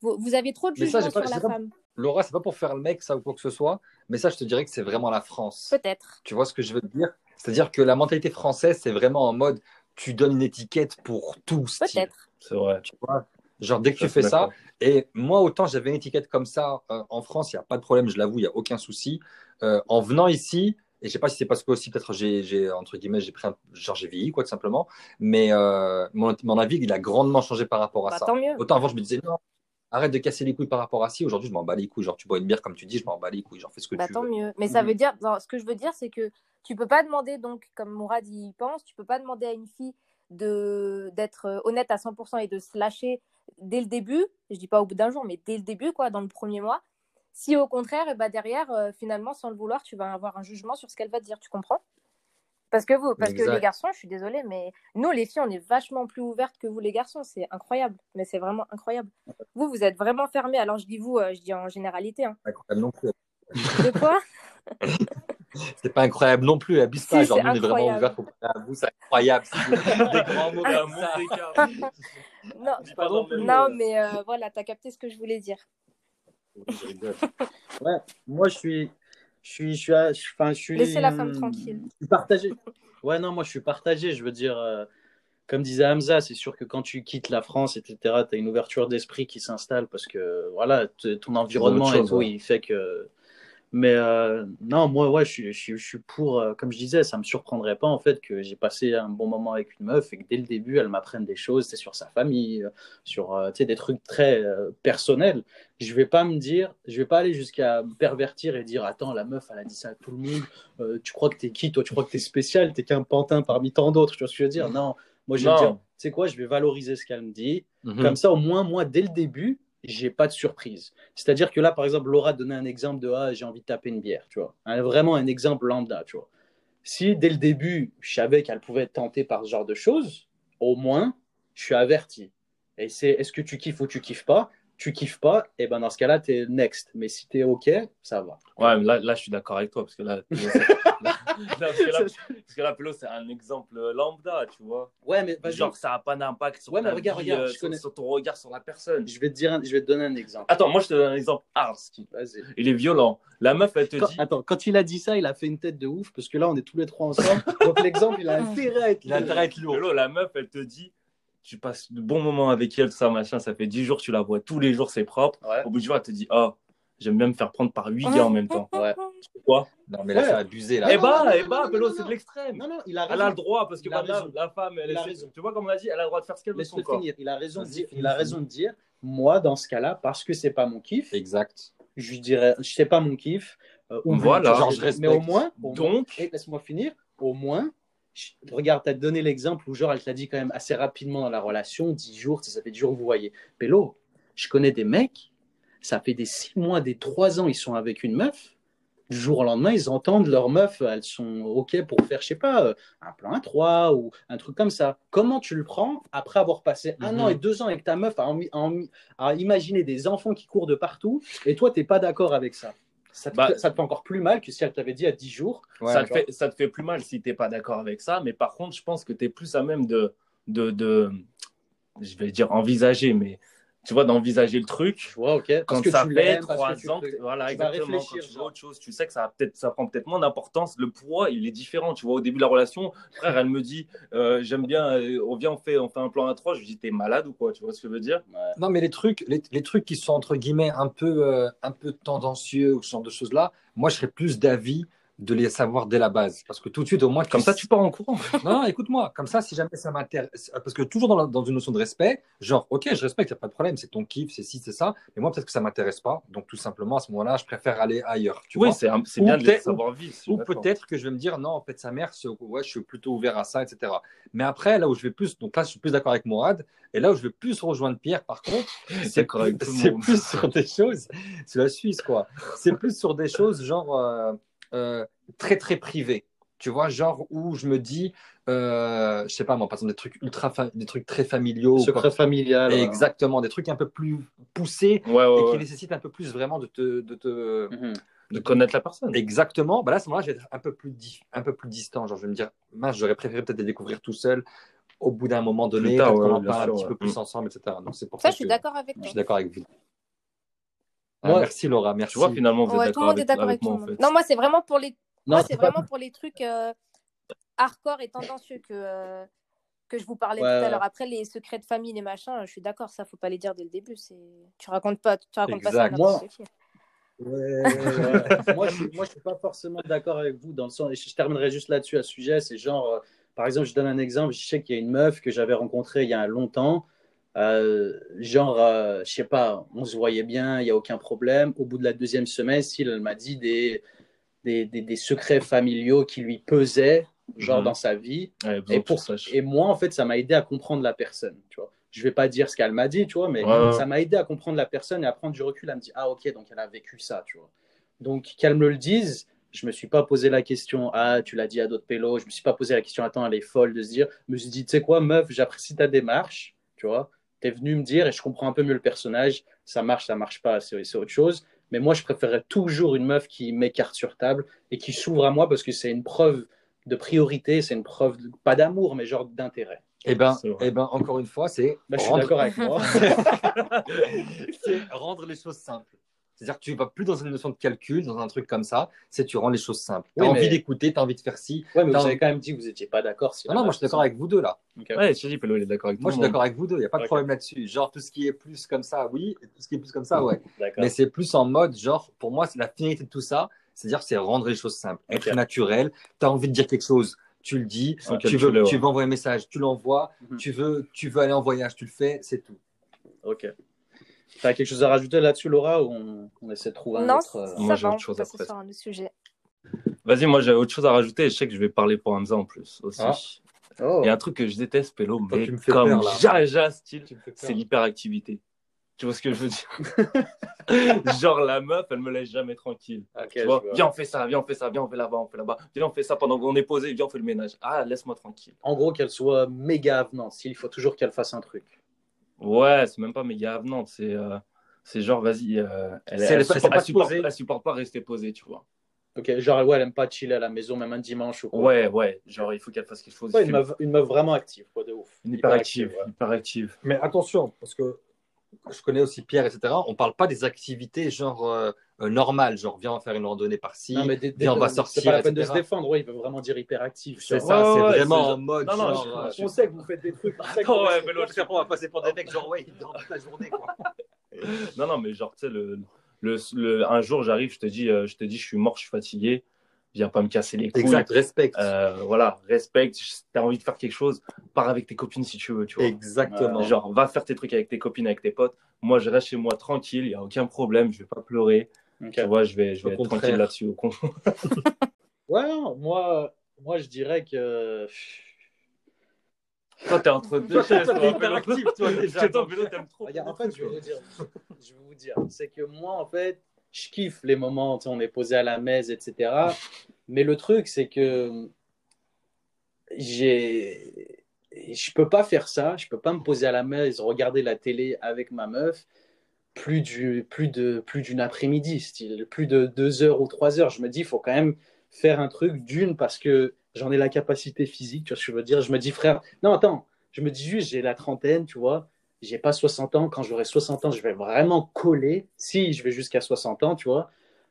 Vous, vous, avez trop de jugement sur la femme. Laura, c'est pas pour faire le mec ça ou quoi que ce soit, mais ça je te dirais que c'est vraiment la France. Peut-être. Tu vois ce que je veux te dire? C'est-à-dire que la mentalité française, c'est vraiment en mode tu donnes une étiquette pour tout. Peut-être. C'est vrai. Tu vois Genre, dès que tu fais ça, et moi, autant j'avais une étiquette comme ça en France, il n'y a pas de problème, je l'avoue, il n'y a aucun souci. Euh, en venant ici, et je sais pas si c'est parce que aussi peut-être j'ai entre guillemets j'ai pris un, genre j'ai vieilli quoi tout simplement mais euh, mon, mon, avis il a grandement changé par rapport à bah, ça autant avant je me disais non arrête de casser les couilles par rapport à ci aujourd'hui je m'en bats les couilles genre tu bois une bière comme tu dis je m'en bats les couilles genre fais ce que bah, tu tant mieux mais ça mhm. veut dire ce que je veux dire c'est que tu peux pas demander donc comme Mourad y pense tu peux pas demander à une fille d'être euh, honnête à 100% et de se lâcher dès le début je dis pas au bout d'un jour mais dès le début quoi dans le premier mois si au contraire, et eh ben derrière, euh, finalement, sans le vouloir, tu vas avoir un jugement sur ce qu'elle va te dire, tu comprends? Parce que vous, parce que les garçons, je suis désolée, mais nous, les filles, on est vachement plus ouvertes que vous, les garçons. C'est incroyable, mais c'est vraiment incroyable. Vous, vous êtes vraiment fermés. Alors, je dis vous, euh, je dis en généralité. Hein. Incroyable non plus. De quoi? c'est pas incroyable non plus, abuse pas. genre, on est vraiment ouvert à vous, c'est incroyable. des grands mots, non, non, mais euh, voilà, tu as capté ce que je voulais dire ouais, moi je suis. Je suis, je suis, enfin, je suis. Laissez la femme tranquille. Je suis partagé. Ouais, non, moi je suis partagé. Je veux dire, euh, comme disait Hamza, c'est sûr que quand tu quittes la France, etc., tu as une ouverture d'esprit qui s'installe parce que voilà, ton environnement et tout, il fait que mais euh, non, moi, ouais, je, je, je, suis pour, euh, comme je disais, ça me surprendrait pas en fait que j'ai passé un bon moment avec une meuf et que dès le début, elle m'apprenne des choses, sur sa famille, euh, sur des trucs très personnels. Je vais pas me dire, je vais pas aller jusqu'à me pervertir et dire, attends, la meuf, elle a dit ça à tout le monde, tu crois que t'es qui, toi, tu crois que t'es spécial, t'es qu'un pantin parmi tant d'autres, tu vois ce que je veux dire? Non, moi, je vais dire, tu sais quoi, je vais valoriser ce qu'elle me dit. Mhm. Comme ça, au moins, moi, dès le début, j'ai pas de surprise. C'est-à-dire que là, par exemple, Laura donnait un exemple de ah, j'ai envie de taper une bière, tu vois. vraiment un exemple lambda, tu vois. Si dès le début, je savais qu'elle pouvait être tentée par ce genre de choses, au moins, je suis averti. Et c'est est-ce que tu kiffes ou tu kiffes pas? Tu kiffes pas, et ben dans ce cas-là, tu es next. Mais si tu es OK, ça va. Ouais, là, là je suis d'accord avec toi, parce que là, parce, que là Pelo, c'est un exemple lambda, tu vois. Ouais, mais Genre, ça n'a pas d'impact sur, ouais, mais regarde, regarde, euh, sur, ton regard sur la personne. Je vais te, dire je vais te donner un exemple. Attends, moi, je te donne un exemple Vas-y. Il est violent. La meuf, elle te dit. Attends, quand il a dit ça, il a fait une tête de ouf, parce que là, on est tous les trois ensemble. donc l'exemple, il a intérêt à être, il a intérêt à être lourd. la meuf, elle te dit tu passes de bons moments avec elle, ça, machin, ça fait 10 jours, tu la vois tous les jours, c'est propre. Au bout du jour, elle te dit, oh, j'aime bien me faire prendre par huit gars en même temps. Ouais. Quoi Non, mais là, c'est abusé. Là. Eh bah, eh bah, non, c'est de l'extrême. Non, non, il a raison. Elle a le droit, parce que Il a voilà, raison. la femme, elle Il a est- raison. tu vois, comme on a dit, elle a le droit de faire ce qu'elle veut son Laisse-le corps. finir. Il a raison de dire, il a raison de dire, moi, dans ce cas-là, parce que c'est pas mon kiff, Exact. je lui dirais, c'est pas mon kiff. euh, Voilà. genre, je mais respecte. au moins, au moins- Donc, et laisse-moi finir, au moins, je- regarde, tu as donné l'exemple où, genre, elle t'a dit quand même assez rapidement dans la relation, 10 jours, ça fait 10 jours que vous voyez. Pélo, je connais des mecs, ça fait des 6 mois, des 3 ans, ils sont avec une meuf. Du jour au lendemain, ils entendent leur meuf, elles sont OK pour faire, je sais pas, euh, un plan à 3 ou un truc comme ça. Comment tu le prends après avoir passé un Mhm. an et deux ans avec ta meuf à, en- à en- à imaginer des enfants qui courent de partout et toi, tu pas d'accord avec ça? Ça te, Bah- ça te fait encore plus mal que si elle t'avait dit à 10 jours. Ouais, ça, te fait, ça te fait plus mal si t'es pas d'accord avec ça, mais par contre, je pense que tu es plus à même de, de, de, je vais dire envisager, mais tu vois, d'envisager le truc. Je vois, ok. Quand Parce que ça tu fait trois que tu ans, que- voilà, tu exactement. réfléchir, Quand tu genre. autre chose, tu sais que ça, peut-être, ça prend peut-être moins d'importance. Le poids, il est différent. Tu vois, au début de la relation, frère, elle me dit, euh, j'aime bien, euh, on vient, on fait, on fait un plan à trois. Je lui dis, t'es malade ou quoi Tu vois ce que je veux dire? Ouais. Non, mais les trucs, les, les trucs qui sont entre guillemets un peu, euh, un peu tendancieux ou ce genre de choses-là, moi, je serais plus d'avis de les savoir dès la base. Parce que tout de suite, au moins, Comme ça, tu pars en courant. Non, non, écoute-moi, comme ça, si jamais ça m'intéresse, parce que toujours dans, la- dans une notion de respect, genre, ok, je respecte, il n'y a pas de problème, c'est ton kiff, c'est ci, c'est ça, mais moi, peut-être que ça ne m'intéresse pas, donc tout simplement, à ce moment-là, je préfère aller ailleurs, tu oui, c'est bien de les savoir vivre. Ou peut-être que je vais me dire, non, en fait, sa mère, ouais, je suis plutôt ouvert à ça, etc. Mais après, là où je vais plus, donc là, je suis plus d'accord avec Mourad, et là où je vais plus rejoindre Pierre, par contre, c'est plus, plus sur des choses, c'est la Suisse, quoi. C'est plus sur des choses, genre, euh, euh, très, très privées. Tu vois, genre où je me dis, euh, je sais pas moi, par exemple, des trucs ultra, fa- des trucs très familiaux. Secret familial. ouais. Exactement, des trucs un peu plus poussés Ouais, ouais, et ouais. qui nécessitent un peu plus vraiment de te, de te, Mhm. De connaître la personne. Exactement. Bah là, à ce moment-là, je vais être un peu plus, di- un peu plus distant. Genre, je vais me dire, mince, j'aurais préféré peut-être les découvrir tout seul au bout d'un moment donné, tard, ouais, en parle un petit peu plus Mm. ensemble, etc. Donc, c'est pour Ça, ça, je suis que d'accord avec je toi. suis d'accord avec vous. Ah, Moi- merci Laura, merci. Tu vois, finalement, vous Ouais, êtes tout le d'accord monde est avec, d'accord avec avec tout moi, le en monde. fait. Non, moi, c'est vraiment pour les, Non, moi, c'est vraiment pour les trucs euh, hardcore et tendancieux que, euh, que je vous parlais Ouais, tout à l'heure. Après, les secrets de famille, les machins, je suis d'accord, ça, faut pas les dire dès le début. C'est... Tu racontes pas, tu racontes pas ça Exact. qui. Ouais, moi, je suis, moi, je suis pas forcément d'accord avec vous dans le sens. je terminerai juste là-dessus à ce sujet. C'est genre, euh, par exemple, je donne un exemple. Je sais qu'il y a une meuf que j'avais rencontrée il y a longtemps. Euh, genre, euh, je sais pas, on se voyait bien, il y a aucun problème. Au bout de la deuxième semaine, si elle m'a dit des, des, des, des secrets familiaux qui lui pesaient, genre Mhm. dans sa vie. Ouais, Et, pour, et moi, en fait, ça m'a aidé à comprendre la personne. Tu vois. Je vais pas dire ce qu'elle m'a dit, tu vois, mais Ouais, ça m'a aidé à comprendre la personne et à prendre du recul. Elle me dit, ah ok, donc elle a vécu ça, tu vois. Donc qu'elle me le dise, je me suis pas posé la question, ah tu l'as dit à d'autres pélos, je me suis pas posé la question, attends, elle est folle de se dire, je me suis dit, tu sais quoi, meuf, j'apprécie ta démarche, tu vois. Tu es venu me dire et je comprends un peu mieux le personnage, ça marche, ça marche pas, c'est c'est autre chose. Mais moi, je préférerais toujours une meuf qui m'écarte sur table et qui s'ouvre à moi parce que c'est une preuve de priorité, c'est une preuve, de- pas d'amour, mais genre d'intérêt. Eh ben, eh ben, encore une fois, c'est Bah, je suis d'accord avec moi. c'est rendre les choses simples. C'est-à-dire que tu vas plus dans une notion de calcul, dans un truc comme ça, c'est tu rends les choses simples. Tu as Oui, envie mais- d'écouter, tu as envie de faire ci. Ouais, mais T'as vous avez quand même dit que vous n'étiez pas d'accord. si Non, la non, moi je suis d'accord avec vous deux là. Ouais, je te dis, Pélo, il est d'accord avec Moi je suis d'accord avec vous deux, il n'y a pas de problème là-dessus. Genre tout ce qui est plus comme ça, oui, et tout ce qui est plus comme ça, ouais. Mais c'est plus en mode, genre, pour moi, c'est la finalité de tout ça, c'est-à-dire c'est rendre les choses simples, être naturel. Tu as envie de dire quelque chose, tu le dis. Tu, veux, tu veux envoyer un message, tu l'envoies. Mhm. Tu, veux, tu veux aller en voyage, tu le fais, c'est tout. Ok. Tu as quelque chose à rajouter là-dessus, Laura, ou on, on essaie de trouver un Non, autre euh, ça Moi, j'ai va, autre chose après. sur un autre sujet. Vas-y, moi, j'ai autre chose à rajouter. et Je sais que je vais parler pour Hamza en plus aussi. Ah. Oh. Il y a un truc que je déteste, Pélo, Toi, mais tu me fais comme. Jaja style, Tu me fais peur. c'est l'hyperactivité. Tu vois ce que je veux dire? Genre, la meuf, elle me laisse jamais tranquille. Ok, Tu je vois, vois. viens, on fait ça, viens, on fait ça, viens, on fait là-bas, on fait là-bas. Viens, on fait ça pendant qu'on est posé, viens, on fait le ménage. Ah, laisse-moi tranquille. En gros, qu'elle soit méga avenante. Il faut toujours qu'elle fasse un truc. Ouais, c'est même pas méga avenante, c'est euh, c'est genre, vas-y, euh, elle, elle, supporte, pas elle supporte- posée. elle supporte pas rester posée, tu vois. Ok, genre, ouais, elle aime pas chiller à la maison, même un dimanche ou quoi. Ouais, ouais, genre, il faut qu'elle fasse quelque chose. Ouais, une, meuf, une meuf vraiment active, quoi, de ouf. Une hyperactive, ouais. hyperactive. Mais attention, parce que je connais aussi Pierre, etc. On parle pas des activités genre euh, euh, normales, genre viens faire une randonnée par-ci, Non, mais des- des- viens on va C'est sortir, pas la peine de se défendre, ouais, il veut vraiment dire hyperactive. C'est ça, c'est ouais, vraiment c'est- en mode Non, non, genre, je- euh, On sait que vous faites des trucs. Attends, ouais, mais l'autre, on va passer pour des mecs genre ouais, ils dorment toute la journée quoi. Non, non, mais genre, tu sais, le, le, le, un jour, j'arrive, je te dis, je te dis, je suis mort, je suis fatigué viens pas me casser les couilles. Exact, respecte. Euh, voilà, respecte. T'as envie de faire quelque chose, pars avec tes copines si tu veux, tu vois. Exactement. genre, va faire tes trucs avec tes copines, avec tes potes. Moi, je reste chez moi tranquille, il y a aucun problème, je vais pas pleurer. Tu vois, je vais, je vais être tranquille là-dessus. ouais, moi, moi, je dirais que. Toi, t'es entre deux chaises. Toi, hyper toi, déjà. Vélo, t'aimes trop. En fait, je vais vous dire, je vais vous dire, c'est que moi, en fait, je kiffe les moments, où on est posé à la messe, etc. Mais le truc, c'est que j'ai, je peux pas faire ça. Je peux pas me poser à la messe, regarder la télé avec ma meuf plus du, plus de, plus d'une après-midi, style, plus de deux heures ou trois heures. Je me dis, il faut quand même faire un truc d'une parce que j'en ai la capacité physique. Tu vois ce que je veux dire? Je me dis, frère, non, attends. Je me dis juste, j'ai la trentaine, tu vois j'ai pas 60 ans. Quand j'aurai 60 ans, je vais vraiment coller. Si je vais jusqu'à 60 ans, tu vois.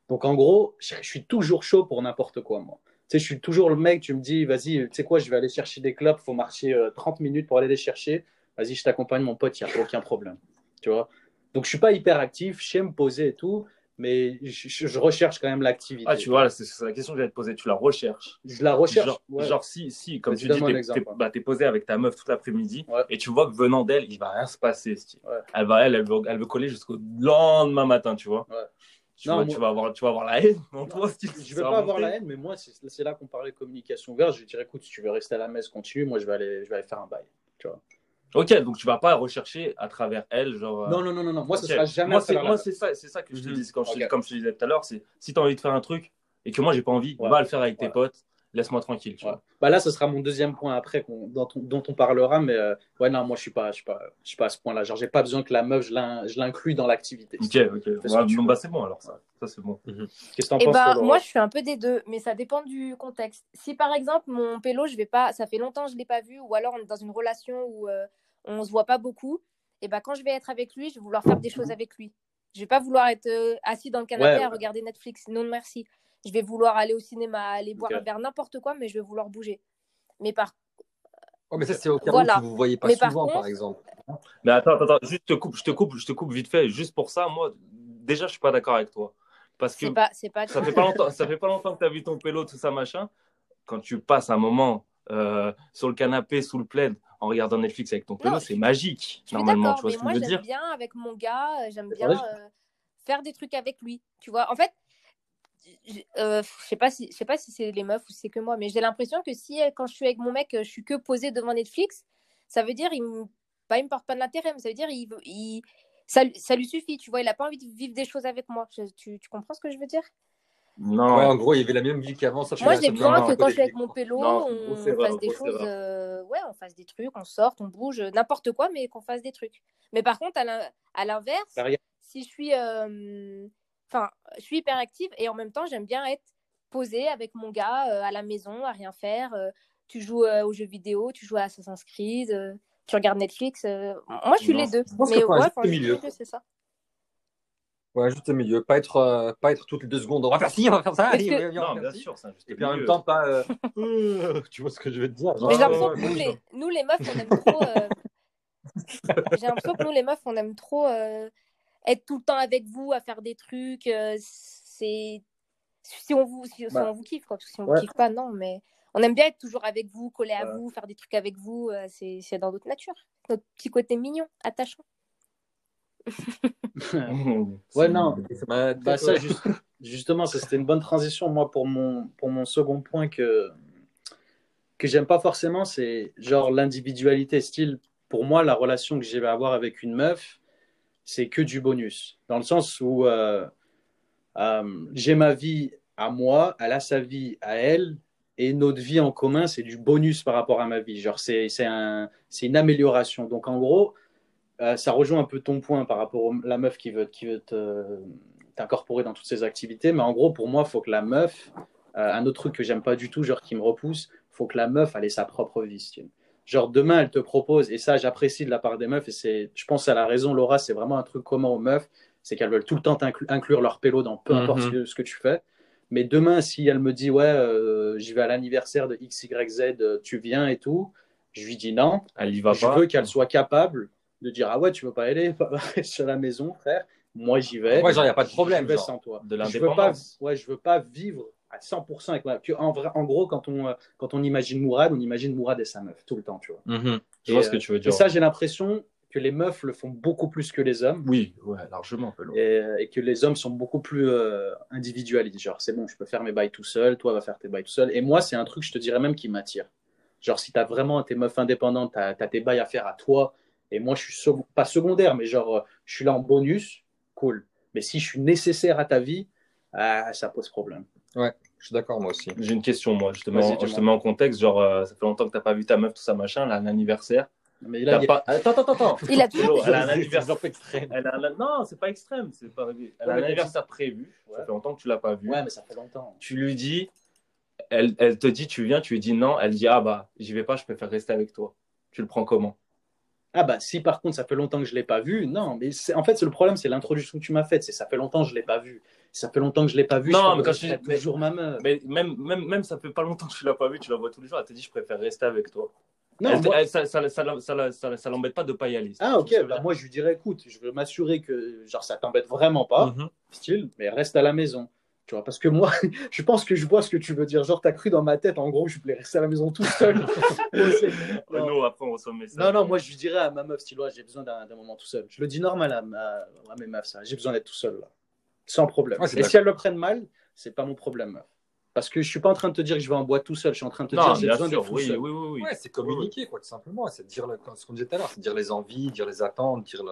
Donc en gros, je, suis toujours chaud pour n'importe quoi, moi. Tu sais, je suis toujours le mec, tu me dis, vas-y, tu sais quoi, je vais aller chercher des clubs, faut marcher 30 euh, minutes pour aller les chercher. Vas-y, je t'accompagne, mon pote, il n'y a aucun problème. Tu vois. Donc je suis pas hyper actif, je sais me poser et tout mais je, recherche quand même l'activité. Ah, tu vois, c'est la question que j'allais te poser. Tu la recherches Je la recherche. Genre, si, si, comme tu dis, tu es, bah, posé avec ta meuf toute l'après-midi et tu vois que venant d'elle, il va rien se passer. Elle, va, elle, elle, veut, elle veut coller jusqu'au lendemain matin, tu vois. Tu, non, tu, vas avoir, tu vas avoir la haine en toi. Je ne vais pas avoir la haine, mais moi, c'est là qu'on parlait communication ouverte. Je lui dirais, écoute, si tu veux rester à la messe, continue. Moi, je vais aller, je vais aller faire un bail. Tu vois. Ok, donc tu vas pas rechercher à travers elle, genre. Euh, non, non, non, non, non. moi, ce sera jamais. Moi, c'est ça, c'est ça que je te mhm. dis. Comme, je, comme je te disais tout à l'heure, c'est si tu as envie de faire un truc et que moi, j'ai pas envie, va le faire avec tes potes. Laisse-moi tranquille. Tu vois. Bah là, ce sera mon deuxième point après dont, dont, on parlera, mais euh, ouais, non, moi, je suis pas, je suis pas, je suis pas à ce point-là. Genre, j'ai pas besoin que la meuf, je l'inclue dans l'activité. Ok, ok. bah, c'est bon alors ça. Ça, c'est bon. Mhm. Qu'est-ce que t'en eh penses bah, Moi, je suis un peu des deux, mais ça dépend du contexte. Si par exemple, mon pélo, je vais pas, ça fait longtemps que je l'ai pas vu, ou alors on est dans une relation où. Euh, on se voit pas beaucoup, et ben quand je vais être avec lui, je vais vouloir faire des choses avec lui. Je vais pas vouloir être euh, assis dans le canapé à regarder Netflix. Non, merci. Je vais vouloir aller au cinéma, aller boire un verre, n'importe quoi, mais je vais vouloir bouger. Mais par Oh, mais ça, c'est au cas où vous ne voyez pas souvent, par, exemple. Mais attends, attends, juste te coupe, je te coupe, je te coupe vite fait. Juste pour ça, moi, déjà, je suis pas d'accord avec toi. Parce que pas, pas ça, fait pas longtemps, ça fait pas longtemps que tu as vu ton pélo, tout ça, machin. Quand tu passes un moment euh, sur le canapé, sous le plaid, en regardant Netflix avec ton pélo, c'est magique, normalement. Tu vois ce que je veux dire? J'aime bien avec mon gars, euh, j'aime bien euh, faire des trucs avec lui. Tu vois, en fait, euh, je sais pas si je sais pas si c'est les meufs ou c'est que moi, mais j'ai l'impression que si quand je suis avec mon mec, je suis que posée devant Netflix, ça veut dire il me, pas, il me porte pas de l'intérêt, mais ça veut dire il, il ça, ça, lui suffit. Tu vois, il a pas envie de vivre des choses avec moi. tu, tu comprends ce que je veux dire? Non. en gros, il y avait la même vie qu'avant. Moi, j'ai besoin que quand je suis avec mon pélo, on fasse des choses. Euh, ouais, on fasse des trucs, on sorte, on bouge, n'importe quoi, mais qu'on fasse des trucs. Mais par contre, à l'inverse, si je suis, euh, enfin, je suis hyper active et en même temps, j'aime bien être posée avec mon gars euh, à la maison, à rien faire. tu joues aux jeux vidéo, tu joues à Assassin's Creed, tu regardes Netflix. moi, je suis les deux. Mais ouais, c'est ça. Ouais, juste au milieu. Pas être, euh, pas être toutes les deux secondes. On va faire ci, on va faire ça. Allez, non, bien sûr, ça. Et puis en même temps, pas. Euh, euh, tu vois ce que je veux te dire Mais j'ai l'impression que nous les, nous, les meufs, on aime trop. j'ai l'impression que nous, les meufs, on aime trop être tout le temps avec vous, à faire des trucs. c'est. Si on vous, si, bah. on vous kiffe, quoi. Parce que si on vous kiffe pas, non, mais. On aime bien être toujours avec vous, coller à vous, faire des trucs avec vous. c'est dans notre nature. Notre petit côté mignon, attachant. ouais, non. Bah, ça, justement, c'était une bonne transition, moi, pour mon, pour mon second point que, que j'aime pas forcément, c'est genre l'individualité. Style, pour moi, la relation que j'ai à avoir avec une meuf, c'est que du bonus. Dans le sens où euh, euh, j'ai ma vie à moi, elle a sa vie à elle, et notre vie en commun, c'est du bonus par rapport à ma vie. Genre, c'est un, une amélioration. Donc, en gros, euh, ça rejoint un peu ton point par rapport à la meuf qui veut, qui veut t'incorporer dans toutes ses activités. Mais en gros, pour moi, il faut que la meuf, euh, un autre truc que j'aime pas du tout, genre qui me repousse, il faut que la meuf elle ait sa propre vie. Genre demain, elle te propose, et ça j'apprécie de la part des meufs, et c'est, je pense à la raison, Laura, c'est vraiment un truc commun aux meufs, c'est qu'elles veulent tout le temps inclure leur pélo dans peu importe mhm. ce, que, tu fais. Mais demain, si elle me dit, ouais, euh, j'y vais à l'anniversaire de XYZ, tu viens et tout, je lui dis non. Elle y va je veux qu'elle soit capable de dire ah ouais tu veux pas aller à la maison frère moi j'y vais. Ouais, genre, il n'y a pas de problème. Je vais sans toi. De je veux pas, ouais, je veux pas vivre à 100% avec ma. En, vrai, en gros, quand on, quand on imagine Mourad, on imagine Mourad et sa meuf tout le temps, tu vois. Mm-hmm. Je vois ce que tu veux dire. Et ça, j'ai l'impression que les meufs le font beaucoup plus que les hommes. Oui, ouais, largement. Et, et, que les hommes sont beaucoup plus euh, individualistes. Genre, c'est bon, je peux faire mes bails tout seul, toi va faire tes bails tout seul. Et moi, c'est un truc, je te dirais même, qui m'attire. Genre, si tu as vraiment tes meufs indépendantes, tu as, tes bails à faire à toi, et moi, je suis pas secondaire, mais genre, euh, je suis là en bonus, cool. Mais si je suis nécessaire à ta vie, ah, ça pose problème. Ouais, je suis d'accord, moi aussi. J'ai une question, moi. Je te, mets en, je te mets en contexte. Genre, euh, ça fait longtemps que tu n'as pas vu ta meuf, tout ça, machin, là, un anniversaire. Mais il a... pas... Attends, attends, attends. Il a toujours. Elle a un anniversaire extrême. Elle a un... Non, c'est pas extrême. C'est pas... Elle a un anniversaire prévu. Ça fait longtemps que tu l'as pas vu. Ouais, mais ça fait longtemps. Tu lui dis, elle, elle te dit, tu viens, tu lui dis non. Elle dit, ah bah, j'y vais pas, je préfère rester avec toi. Tu le prends comment? Ah bah si par contre ça fait longtemps que je l'ai pas vu, non, mais en fait le problème c'est l'introduction que tu m'as faite, c'est ça fait longtemps que je l'ai pas vu, ça fait longtemps que je l'ai pas vu. Non, mais quand je dis toujours ma meuf. Mais même, même, même ça fait pas longtemps que tu l'as pas vu, tu la vois tous les jours, elle te dit je préfère rester avec toi. Non, ça, ça, ça, l'embête pas de pas y aller. Ah ok, bah, moi je lui dirais écoute, je veux m'assurer que genre ça t'embête vraiment pas, mhm. style, mais reste à la maison. Tu vois, parce que moi, je pense que je vois ce que tu veux dire. Genre, t'as cru dans ma tête, en gros, je voulais rester à la maison tout seul. non. après, on ça. Non, non, moi, je dirais à ma meuf, style, j'ai besoin d'un moment tout seul. Je le dis normal à, mes meufs, ça. J'ai besoin d'être tout seul, là. Sans problème. Et si elles le prennent mal, c'est pas mon problème, meuf. Parce que je suis pas en train de te dire que je vais en boîte tout seul. Je suis en train de te dire que j'ai besoin d'être tout oui, seul. Oui, oui, oui. Ouais, c'est communiquer, quoi, tout simplement. C'est dire ce qu'on disait tout à l'heure. C'est dire les envies, dire les attentes, dire,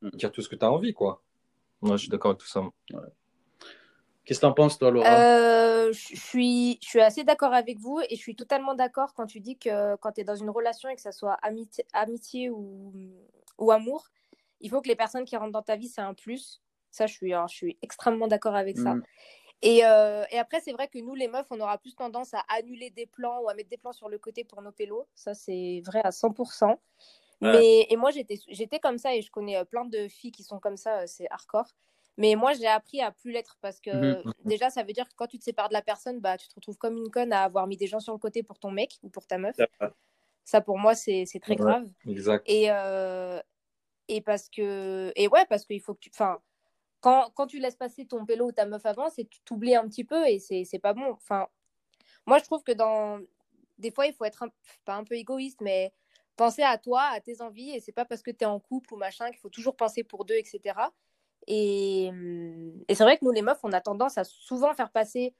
mm. dire tout ce que tu as envie, quoi. Moi, je suis d'accord avec tout ça. Ouais. Qu'est-ce que tu en penses, toi, Laura? Euh, je, suis, je suis assez d'accord avec vous et je suis totalement d'accord quand tu dis que quand tu es dans une relation et que ça soit amitié, amitié ou, ou amour, il faut que les personnes qui rentrent dans ta vie, c'est un plus. Ça, je suis, hein, je suis extrêmement d'accord avec ça. Mm. Et, euh, et, après, c'est vrai que nous, les meufs, on aura plus tendance à annuler des plans ou à mettre des plans sur le côté pour nos pélos. Ça, c'est vrai à 100%. Mais, et moi, j'étais comme ça et je connais euh, plein de filles qui sont comme ça, c'est hardcore. Mais moi, j'ai appris à plus l'être parce que mmh, mmh. déjà, ça veut dire que quand tu te sépares de la personne, bah, tu te retrouves comme une conne à avoir mis des gens sur le côté pour ton mec ou pour ta meuf. Ça, pour moi, c'est très grave. Exact. Et, euh, et parce que. Et ouais, parce qu'il faut que tu. Enfin, quand, quand, tu laisses passer ton pélo ou ta meuf avant, c'est tu t'oublies un petit peu et c'est pas bon. Enfin, moi, je trouve que dans. Des fois, il faut être pas un peu égoïste, mais penser à toi, à tes envies. Et c'est pas parce que tu es en couple ou machin qu'il faut toujours penser pour deux, etc. Et, mmh, et c'est vrai que nous, les meufs, on a tendance à souvent faire passer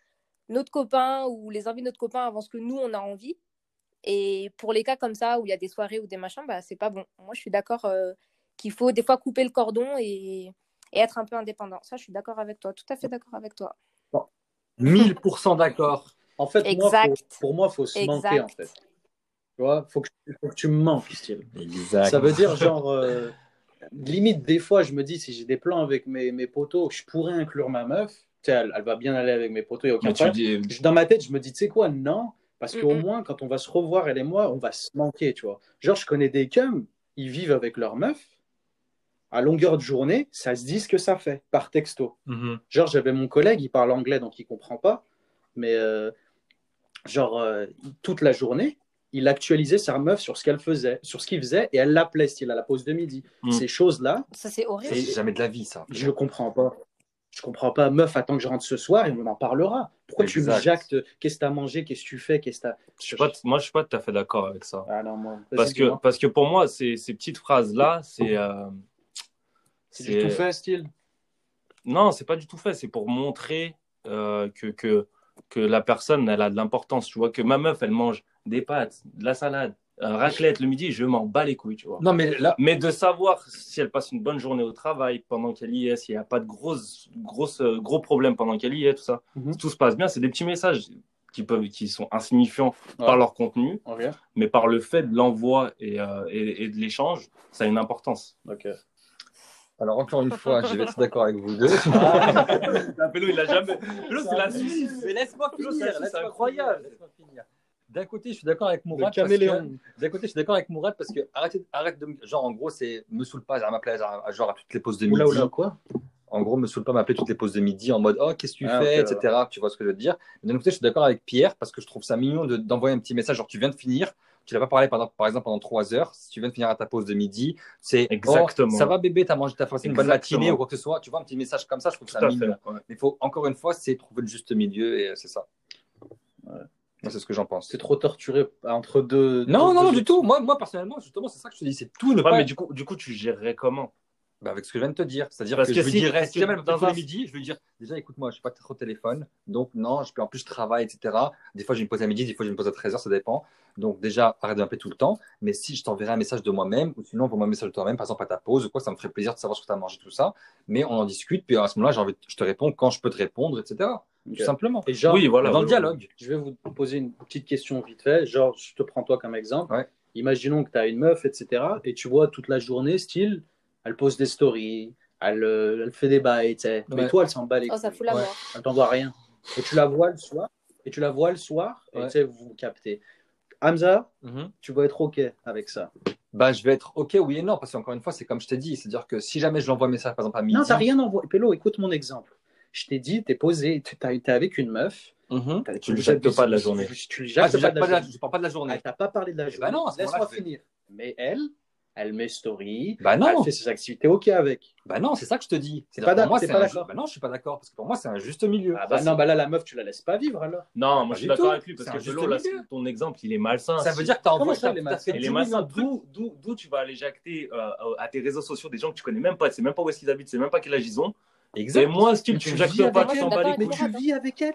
notre copain ou les envies de notre copain avant ce que nous, on a envie. Et pour les cas comme ça, où il y a des soirées ou des machins, bah, c'est pas bon. Moi, je suis d'accord euh, qu'il faut des fois couper le cordon et, et, être un peu indépendant. Ça, je suis d'accord avec toi, tout à fait d'accord avec toi. Bon. 1000% d'accord. En fait, moi, pour moi, il faut se manquer, en fait. Tu vois, il faut, faut, que tu me manques, style. Exact. Ça veut dire, genre, euh, limite, des fois, je me dis, si j'ai des plans avec mes, mes potos, je pourrais inclure ma meuf. Elle, elle, va bien aller avec mes potos, il aucun problème. Dans ma tête, je me dis, tu sais quoi, non. Parce qu'au moins, quand on va se revoir, elle et moi, on va se manquer, tu vois. Genre, je connais des cums, ils vivent avec leur meuf. À longueur de journée, ça se dit ce que ça fait, par texto. Mm-hmm. Genre, j'avais mon collègue, il parle anglais, donc il comprend pas. Mais, euh, genre, euh, toute la journée, il actualisait sa meuf sur ce qu'elle faisait, sur ce qu'il faisait, et elle l'appelait style à la pause de midi. Mm. Ces choses-là. Ça, c'est horrible. C'est jamais de la vie, ça. Je ne comprends pas. Je comprends pas. Meuf, attends que je rentre ce soir et on en parlera. Pourquoi tu me jactes? Qu'est-ce que tu as mangé? Qu'est-ce que tu fais? Qu'est-ce je pas Moi, je suis pas tout à fait d'accord avec ça. Ah non, moi. Parce que, parce que pour moi, ces, ces petites phrases-là, c'est. Euh, c'est du tout fait, style? Non, c'est pas du tout fait. C'est pour montrer euh, que, que, que la personne, elle a de l'importance. Tu vois, que ma meuf, elle mange des pâtes, de la salade, un raclette le midi, je m'en bats les couilles, tu vois. Non, mais là. Mais de savoir si elle passe une bonne journée au travail pendant qu'elle y est, s'il n'y a pas de gros, euh, gros problèmes pendant qu'elle y est, tout ça, mhm. tout se passe bien, c'est des petits messages qui, peuvent, qui sont insignifiants par leur contenu, mais par le fait de l'envoi et, euh, et, de l'échange, ça a une importance. Ok. Alors, encore une fois, je vais être d'accord avec vous deux. Ah, il l'a jamais. c'est la Mais laisse-moi finir. C'est incroyable. Laisse-moi finir. D'un côté, je suis d'accord avec Mourad. D'un côté, je suis d'accord avec Mourad parce que arrête, arrête de. Genre, en gros, c'est me saoule pas à ma place, genre à toutes les pauses de midi. Oula, oula, quoi en gros, me saoule pas m'appeler toutes les pauses de midi en mode Oh, qu'est-ce que tu ah, fais, etc. Tu vois ce que je veux dire? D'un côté, je suis d'accord avec Pierre parce que je trouve ça mignon d'envoyer un petit message genre tu viens de finir. tu l'as pas parlé pendant, par exemple pendant trois heures. Si tu viens de finir à ta pause de midi, c'est oh, ça va bébé, tu as mangé, ta passé une bonne matinée ou quoi que ce soit. Tu vois un petit message comme ça, je trouve ça mignon. Mais il faut encore une fois, c'est trouver le juste milieu et c'est ça. Moi, c'est ce que j'en pense. C'est trop torturé entre deux. Non, non, du tout. Moi, moi, personnellement, justement, c'est ça que je te dis. C'est tout ne pas. Mais du coup, du coup, tu gérerais comment? Bah avec ce que je viens de te dire. C'est-à-dire que, je lui dirais, si jamais dans un midi, je lui dire, déjà, écoute-moi, je suis pas trop au téléphone, donc non, je peux en plus je travaille, etc. Des fois, je me pose à midi, des fois, je me pose à 13h, ça dépend. Donc déjà, arrête de m'appeler tout le temps. Mais si je t'enverrai un message de moi-même, ou sinon, envoie-moi un message de toi-même, par exemple à ta pause, ou quoi, ça me ferait plaisir de savoir ce que tu as mangé, tout ça. Mais on en discute, puis à ce moment-là, envie, je te réponds quand je peux te répondre, etc. Tout simplement. Et genre, oui, voilà, dans le dialogue. Je vais vous poser une petite question vite fait. Genre, je te prends toi comme exemple. Imaginons que tu as une meuf, etc. Et tu vois toute la journée, style, elle pose des stories, elle, euh, elle fait des bails, tu sais. Mais toi, elle s'en bat les Oh, ça fout la mort. Elle t'envoie rien. Et tu la vois le soir, et tu la vois le soir, et tu sais, vous vous captez. Hamza, mhm. tu vas être OK avec ça bah, je vais être OK, oui et non, parce qu'encore une fois, c'est comme je t'ai dit, c'est-à-dire que si jamais je l'envoie un message, par exemple, à midi. Non, t'as rien envoyé. Pélo, écoute mon exemple. Je t'ai dit, t'es posé, t'es avec une meuf. Mhm. Tu ne jettes pas de la journée. Tu, ne jettes pas, de la journée. Je parle pas de la journée. Elle t'a pas parlé de la eh ben journée. bah non, Laisse-moi finir. Mais elle, elle met story, bah non. elle fait ses activités OK avec. Bah non, c'est ça que je te dis. C'est pas d'accord. Bah non, je suis pas d'accord parce que pour moi c'est un juste milieu. Ah bah non, bah là la meuf tu la laisses pas vivre alors. Non, moi je suis d'accord avec lui parce que là, ton exemple il est malsain. Ça veut dire que t'as envoyé ça Il est malsain. D'où tu vas aller jacter euh, à tes réseaux sociaux des gens que tu connais même pas, tu sais même pas où est-ce qu'ils habitent, tu sais même pas quel âge ils ont. Exact. Et moi, style, tu ne pas, tu t'en bats les couilles. Mais tu vis avec elle,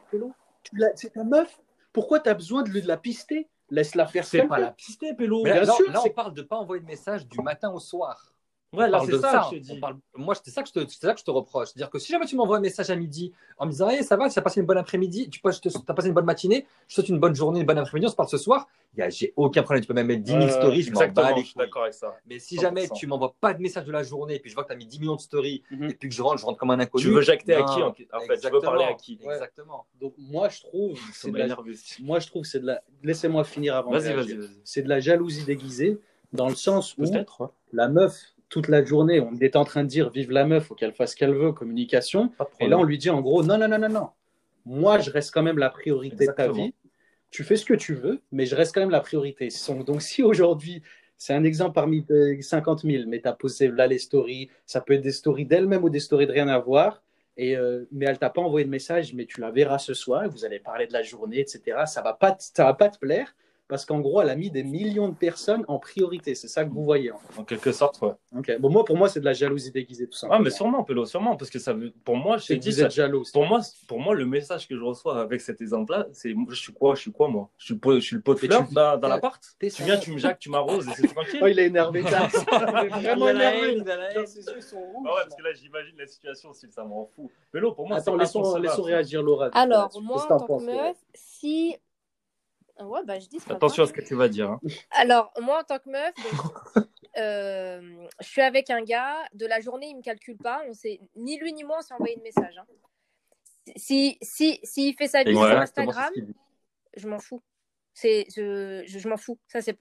C'est ta meuf. Pourquoi tu as besoin de la pister? Laisse-la faire C'est pas la pister, Pélo. Bien sûr, là, on parle de pas envoyer de message du matin au soir. Ouais, là, c'est ça, je te dis. Moi, c'est ça, que je te... ça que je te reproche. C'est-à-dire que si jamais tu m'envoies un message à midi en me disant hey, ça va, tu as passé une bonne après-midi, tu as passé une bonne matinée, je te souhaite une bonne journée, une bonne après-midi, on se parle ce soir, j'ai aucun problème. Tu peux même mettre 10 000 stories, je m'en bats les d'accord avec ça. Mais si jamais tu m'envoies pas de message de la journée, et puis je vois que tu as mis 10 millions de stories, mhm. et puis que je rentre, je rentre comme un inconnu. Tu veux jacter à qui en, fait? Tu veux parler à qui? Exactement. Donc, moi, je trouve. Moi, je trouve c'est de la. Laissez-moi finir avant. Vas-y, vas-y. C'est de la jalousie déguisée, dans le sens où la meuf toute la journée, on est en train de dire vive la meuf, faut qu'elle fasse ce qu'elle veut, communication. Et là, on lui dit en gros non, non, non, non, non. Moi, je reste quand même la priorité de ta vie. Tu fais ce que tu veux, mais je reste quand même la priorité. Donc, si aujourd'hui, c'est un exemple parmi 50 000, mais tu as posé là les stories, ça peut être des stories d'elle-même ou des stories de rien à voir. Et euh, mais elle t'a pas envoyé de message, mais tu la verras ce soir, vous allez parler de la journée, etc. Ça va pas, ça va pas te plaire, parce qu'en gros, elle a mis des millions de personnes en priorité. C'est ça que vous voyez. En, quelque sorte, ouais. Bon, moi, pour moi, c'est de la jalousie déguisée, tout ça. Ah, mais sûrement, Pélo, sûrement, parce que ça veut... pour moi, je dit, vous êtes jaloux. Pour moi, pour moi, le message que je reçois avec cet exemple-là, c'est, je suis quoi, je suis quoi, moi? Je suis le pot, je suis le pot de fleurs dans, dans l'appart? Tu viens, tu me jacques, tu m'arroses, et c'est tranquille. oh, il est énervé. est vraiment énervé. Ses yeux sont rouges. Ah ouais, parce que là, j'imagine la situation, si ça m'en fout. Pélo, pour moi, Attends, laissons, laissons réagir Laura. Alors, moi, en tant que meuf, si Ouais, bah, je dis Attention à ce que tu vas dire. Hein. Alors, moi, en tant que meuf, euh, je suis avec un gars. De la journée, il ne me calcule pas. On sait, ni lui ni moi, on s'est envoyé de message. Hein. Si, si, si, fait sa vie sur Instagram, je m'en fous. C'est, je, je, m'en fous. Ça, c'est,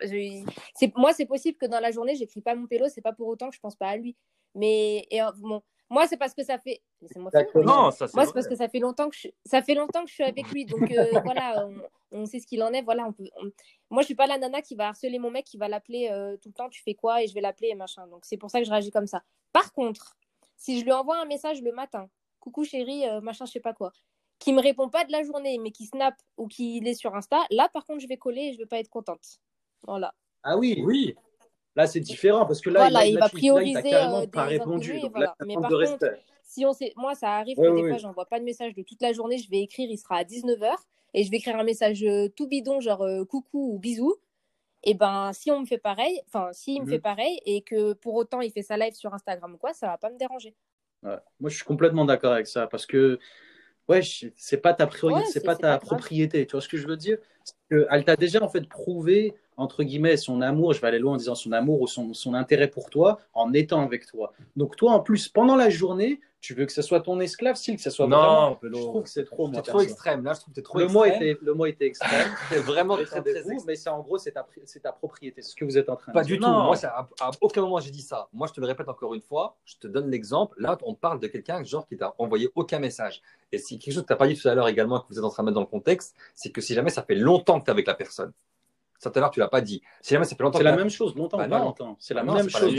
c'est, moi, c'est possible que dans la journée, j'écris pas mon pélo. C'est pas pour autant que je pense pas à lui. Mais et, bon, moi, c'est parce que ça fait. Laissez-moi Non, ça, Moi, c'est parce que ça fait longtemps que je... ça fait longtemps que je suis avec lui. Donc euh, voilà, on, sait ce qu'il en est. Voilà, on peut. Moi, je suis pas la nana qui va harceler mon mec, qui va l'appeler euh, tout le temps. Tu fais quoi Et je vais l'appeler et machin. Donc c'est pour ça que je réagis comme ça. Par contre, si je lui envoie un message le matin, coucou chérie, euh, machin, je sais pas quoi, qui me répond pas de la journée, mais qui snap ou qui est sur Insta, là, par contre, je vais coller et je vais pas être contente. Voilà. Ah oui, oui. Là, c'est différent parce que là, il, va prioriser carrément euh, pas répondu. Mais par contre, si on sait, moi, ça arrive que des fois, j'envoie pas de message de toute la journée. Je vais écrire, il sera à 19h et je vais écrire un message euh, tout bidon, genre euh, coucou ou bisous. Et ben, si on me fait pareil, enfin, s'il me fait mhm. pareil et que pour autant il fait sa live sur Instagram ou quoi, ça va pas me déranger. Moi, je suis complètement d'accord avec ça parce que ouais, c'est pas ta priorité, c'est pas ta propriété. Tu vois ce que je veux dire? Elle t'a déjà en fait prouvé entre guillemets, son amour, je vais aller loin en disant son amour ou son, son, intérêt pour toi en étant avec toi. Donc toi, en plus, pendant la journée, tu veux que ce soit ton esclave, si que ce soit non, vraiment... Je trouve que c'est trop, moi, trop extrême. Là, je trouve que trop le extrême. Mot était, le mot était extrême. c'est vraiment très, très, extrême. Mais c'est en gros, c'est ta, ta, propriété. C'est ce que vous êtes en train de dire. Pas du tout. Moi, à, à, aucun moment j'ai dit ça. Moi, je te le répète encore une fois. Je te donne l'exemple. Là, on parle de quelqu'un genre qui t'a envoyé aucun message. Et si quelque chose que tu n'as pas dit tout à l'heure également que vous êtes en train de mettre dans le contexte, c'est que si jamais ça fait longtemps que tu es avec la personne, Ça tout à l'heure, tu l'as pas dit. Si jamais ça fait longtemps. C'est la même chose, longtemps, bah pas longtemps. C'est la, même chose.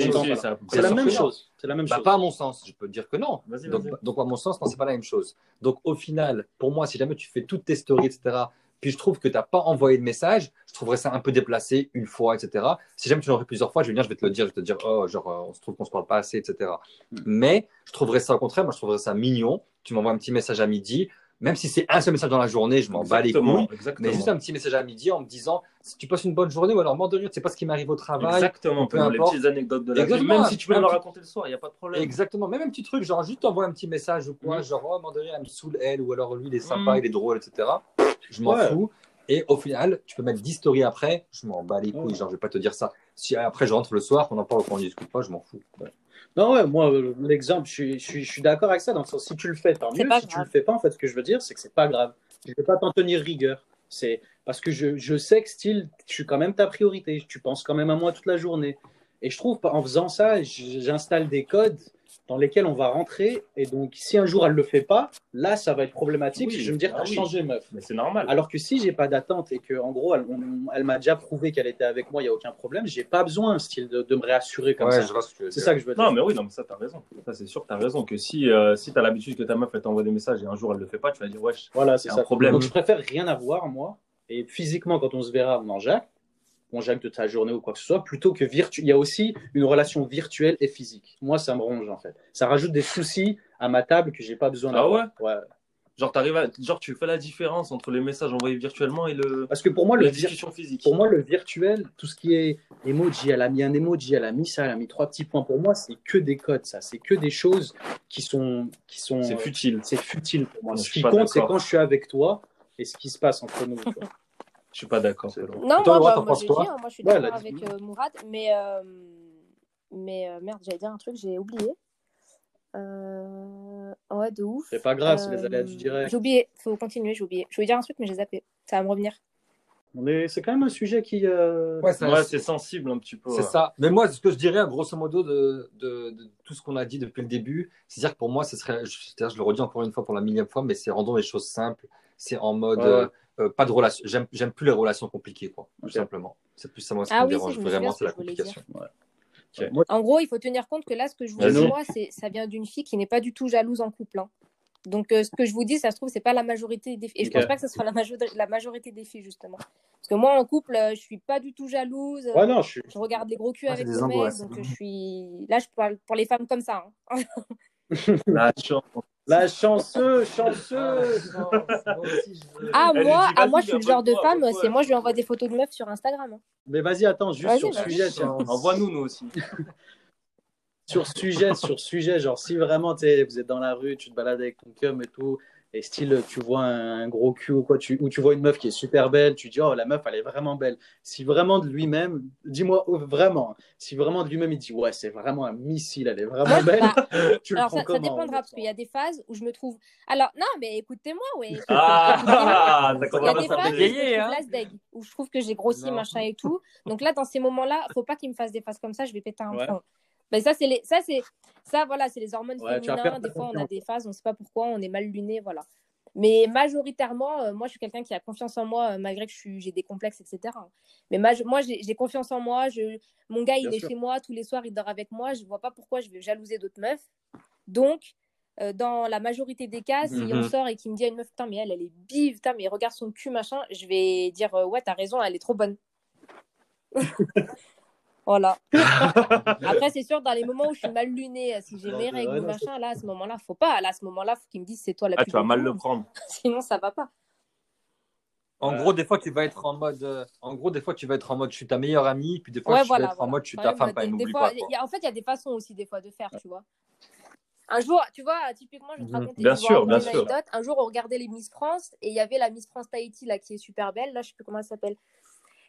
C'est la même chose. C'est la même chose. Pas à mon sens. Je peux te dire que non. Donc, donc, à mon sens, non, c'est pas la même chose. Donc, au final, pour moi, si jamais tu fais toutes tes stories, etc., puis je trouve que tu n'as pas envoyé de message, je trouverais ça un peu déplacé une fois, etc. Si jamais tu l'aurais plusieurs fois, je vais venir, je vais te le dire, je vais te dire, oh, genre, euh, on se trouve qu'on se parle pas assez, etc. Hmm. Mais je trouverais ça au contraire, moi, je trouverais ça mignon. Tu m'envoies un petit message à midi, même si c'est un seul message dans la journée, je m'en bats les couilles. Mais juste un petit message à midi en me disant si tu passes une bonne journée ou alors mort de rire, tu sais pas ce qui m'arrive au travail. Exactement, peu les petites anecdotes de la vie. Même si tu peux me le raconter le soir, il n'y a pas de problème. Exactement, même un petit truc, genre juste t'envoies un petit message ou quoi, mm. genre oh, mort de rire, elle me saule elle, ou alors lui il est sympa, mm. il est drôle, etc. Je m'en fous. Et au final, tu peux mettre 10 stories après, je m'en bats les couilles, genre je vais pas te dire ça. Si après je rentre le soir, qu'on en parle ou qu'on discute pas, je m'en fous. Non, ouais, moi, euh, l'exemple, je suis, je suis, d'accord avec ça. Dans le sens, si tu le fais, tant mieux. Si tu le fais pas, en fait, ce que je veux dire, c'est que c'est pas grave. Je vais pas t'en tenir rigueur. C'est parce que je, je, sais que, style, je suis quand même ta priorité. Tu penses quand même à moi toute la journée. Et je trouve, en faisant ça, j'installe des codes dans lesquels on va rentrer. Et donc, si un jour elle ne le fait pas, là, ça va être problématique. je vais me dire, ah, changé, meuf. Mais c'est normal. Alors que si j'ai pas d'attente et qu'en gros, elle, elle m'a déjà prouvé qu'elle était avec moi, il n'y a aucun problème, j'ai pas besoin, style, de, de me réassurer comme ça. C'est ça que je veux dire. Non, mais oui, non, mais ça, tu as raison. Ça, c'est sûr, tu as raison. Que si, euh, si tu as l'habitude que ta meuf, elle t'envoie des messages et un jour, elle le fait pas, tu vas dire, wesh, voilà, c'est un problème. Donc, je préfère rien avoir, moi. Et physiquement, quand on se verra, on en jacque on jacque de ta journée ou quoi que ce soit, plutôt que virtuel. Il y a aussi une relation virtuelle et physique. Moi, ça me ronge en fait. Ça rajoute des soucis à ma table que j'ai pas besoin ah d'avoir. Ah ouais, ouais. Genre, à... genre, tu fais la différence entre les messages envoyés virtuellement et le. Parce que pour moi, le discussion physique. Pour moi, le virtuel, tout ce qui est emoji, elle a mis un emoji, elle a mis ça, elle a mis trois petits points. Pour moi, c'est que des codes, ça. C'est que des choses qui sont, qui sont. C'est futile. C'est futile pour moi. ce qui compte, c'est quand je suis avec toi et ce qui se passe entre nous. Je suis pas d'accord. Non, moi, moi, moi, dit, hein, moi, je suis d'accord avec euh, Mourad, mais, euh, mais euh, merde, j'allais dire un truc, j'ai oublié. Euh... Ouais, de ouf. C'est pas grave, c'est les aléas du direct. J'ai oublié, faut continuer, j'ai oublié. Je voulais dire un truc, mais j'ai zappé. Ça va me revenir. C'est quand même un sujet qui. Ouais, c'est sensible un petit peu. C'est ça. Mais moi, ce que je dirais, grosso modo, de, de, de tout ce qu'on a dit depuis le début, c'est-à-dire que pour moi, ce serait. Je, je, le redis encore une fois pour la millième fois, mais c'est rendons les choses simples. C'est en mode. Euh, pas de relation. J'aime plus les relations compliquées, quoi, tout simplement. C'est plus ça, moi, ce qui ah me dérange vraiment, c'est la complication. En gros, il faut tenir compte que là, ce que je vous dis, moi, ça vient d'une fille qui n'est pas du tout jalouse en couple. Hein. Donc, euh, ce que je vous dis, ça se trouve, c'est pas la majorité des filles. Et je pense pas que ce soit la, la majorité des filles, justement. Parce que moi, en couple, euh, je suis pas du tout jalouse. non, je, regarde les gros culs avec mes mecs. Donc, je suis. Là, je parle pour les femmes comme ça. Hein. la chance. La chanceuse, chanceuse. Ah, moi, ah, moi je suis le genre de femme, c'est moi, je lui envoie des photos de meufs sur Instagram. Hein. Mais vas-y, attends, juste sur le sujet. Envoie-nous, nous aussi. sur sujet, sur sujet, genre si vraiment vous êtes dans la rue, tu te balades avec ton cum et tout, et style, tu vois un, gros cul ou quoi, tu, ou tu vois une meuf qui est super belle, tu dis, oh, la meuf, elle est vraiment belle. Si vraiment de lui-même, dis-moi oh, vraiment, si vraiment de lui-même, il dit, ouais, c'est vraiment un missile, elle est vraiment belle, bah, tu le alors prends ça, comment, ça dépendra, parce qu'il y a des phases où je me trouve. Alors, non, mais écoutez-moi, ouais. Ah, ça commence à bégayer, hein. Où je trouve que j'ai grossi, machin et tout. Donc là, dans ces moments-là, faut pas qu'il me fasse des phases comme ça, je vais péter un plomb. Ben ça, c'est les... ça, c'est ça, voilà, c'est les hormones féminines. Des fois, on a des phases, on ne sait pas pourquoi, on est mal luné, voilà. Mais majoritairement, euh, moi, je suis quelqu'un qui a confiance en moi, euh, malgré que j'ai des complexes, etc. Mais moi, j'ai confiance en moi. Je... Mon gars, il est chez moi, tous les soirs, il dort avec moi. Je ne vois pas pourquoi je vais jalouser d'autres meufs. Donc, euh, dans la majorité des cas, si on mhm. sort et qu'il me dit à une meuf, putain, mais elle, elle est bive, putain, mais regarde son cul, machin, je vais dire, ouais, t'as raison, elle est trop bonne. Voilà. Après, c'est sûr, dans les moments où je suis mal lunée, euh, si j'ai mes règles ou machin, là, à ce moment-là, faut pas. Là, à ce moment-là, faut qu'ils me disent c'est toi la ah, Tu vas mal le prendre. Sinon, ça va pas. En gros, des fois, tu vas être en mode. Euh, en gros, des fois, tu vas être en mode, je suis ta meilleure amie, puis des fois, tu vas être en mode, je suis ta femme, pas n'oublie pas. en fait, il y a des façons aussi, des fois, de faire, tu vois. Un jour, tu vois, typiquement, je vais te mhm. raconter bien sûr, bien sûr. Un jour, on regardait les Miss France et il y avait la Miss France Tahiti, là, qui est super belle. Là, je sais plus comment elle s'appelle.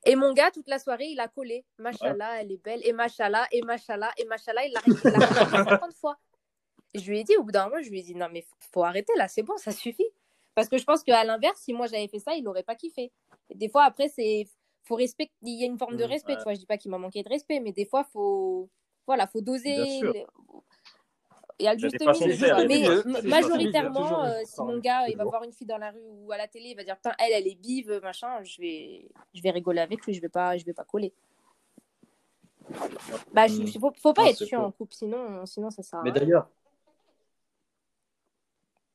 Et mon gars, toute la soirée, il a collé. Machallah, elle est belle. Et machallah, et machallah, et machallah, il l'a répété 50 fois. je lui ai dit, au bout d'un moment, je lui ai dit, non, mais faut arrêter là, c'est bon, ça suffit. Parce que je pense qu'à l'inverse, si moi j'avais fait ça, il n'aurait pas kiffé. des fois, après, c'est faut respect il y a une forme de mmh, respect. Tu vois, je dis pas qu'il m'a manqué de respect, mais des fois, faut voilà, faut doser. Il y a le juste milieu. Mais majoritairement, euh, si mon gars il va voir une fille dans la rue ou à la télé, il va dire Putain, elle, elle est bive, machin, je vais, je vais rigoler avec lui, je vais pas, je vais pas coller. Bah, il hmm. faut, faut, pas être chiant en couple, sinon, sinon ça sert à Mais d'ailleurs,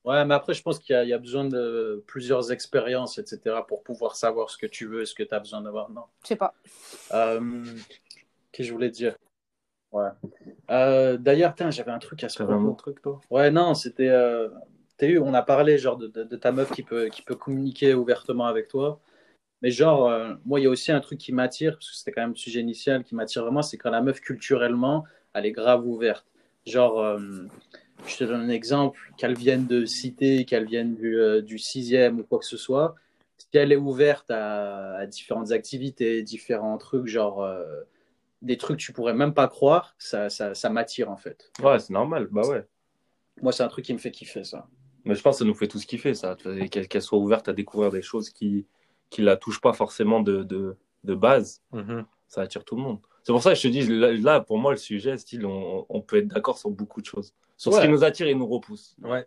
Ouais, mais après, je pense qu'il y, a besoin de plusieurs expériences, etc., pour pouvoir savoir ce que tu veux et ce que tu as besoin d'avoir. Non? Je sais pas. Euh, Qu'est-ce que je voulais dire? Ouais. Euh, D'ailleurs, j'avais un truc à ce moment. un truc, toi? Ouais, non, c'était. Euh, eu, on a parlé genre de, de, ta meuf qui peut, qui peut communiquer ouvertement avec toi. Mais genre, euh, moi, il y a aussi un truc qui m'attire, parce que c'était quand même le sujet initial qui m'attire vraiment, c'est quand la meuf, culturellement, elle est grave ouverte. Genre, euh, je te donne un exemple, qu'elle vienne de cité, qu'elle vienne du, euh, du sixième ou quoi que ce soit, si elle est ouverte à, différentes activités, différents trucs, genre des trucs que tu pourrais même pas croire, ça, ça, ça m'attire en fait. Ouais, c'est normal, bah ouais. Moi, c'est un truc qui me fait kiffer ça. Mais je pense que ça nous fait tous kiffer ça, qu'elle soit ouverte à découvrir des choses qui qui la touchent pas forcément de, de, de base. Mm-hmm. Ça attire tout le monde. C'est pour ça que je te dis, là, pour moi, le sujet, style, on, on peut être d'accord sur beaucoup de choses. Sur ce qui nous attire et nous repousse. Ouais.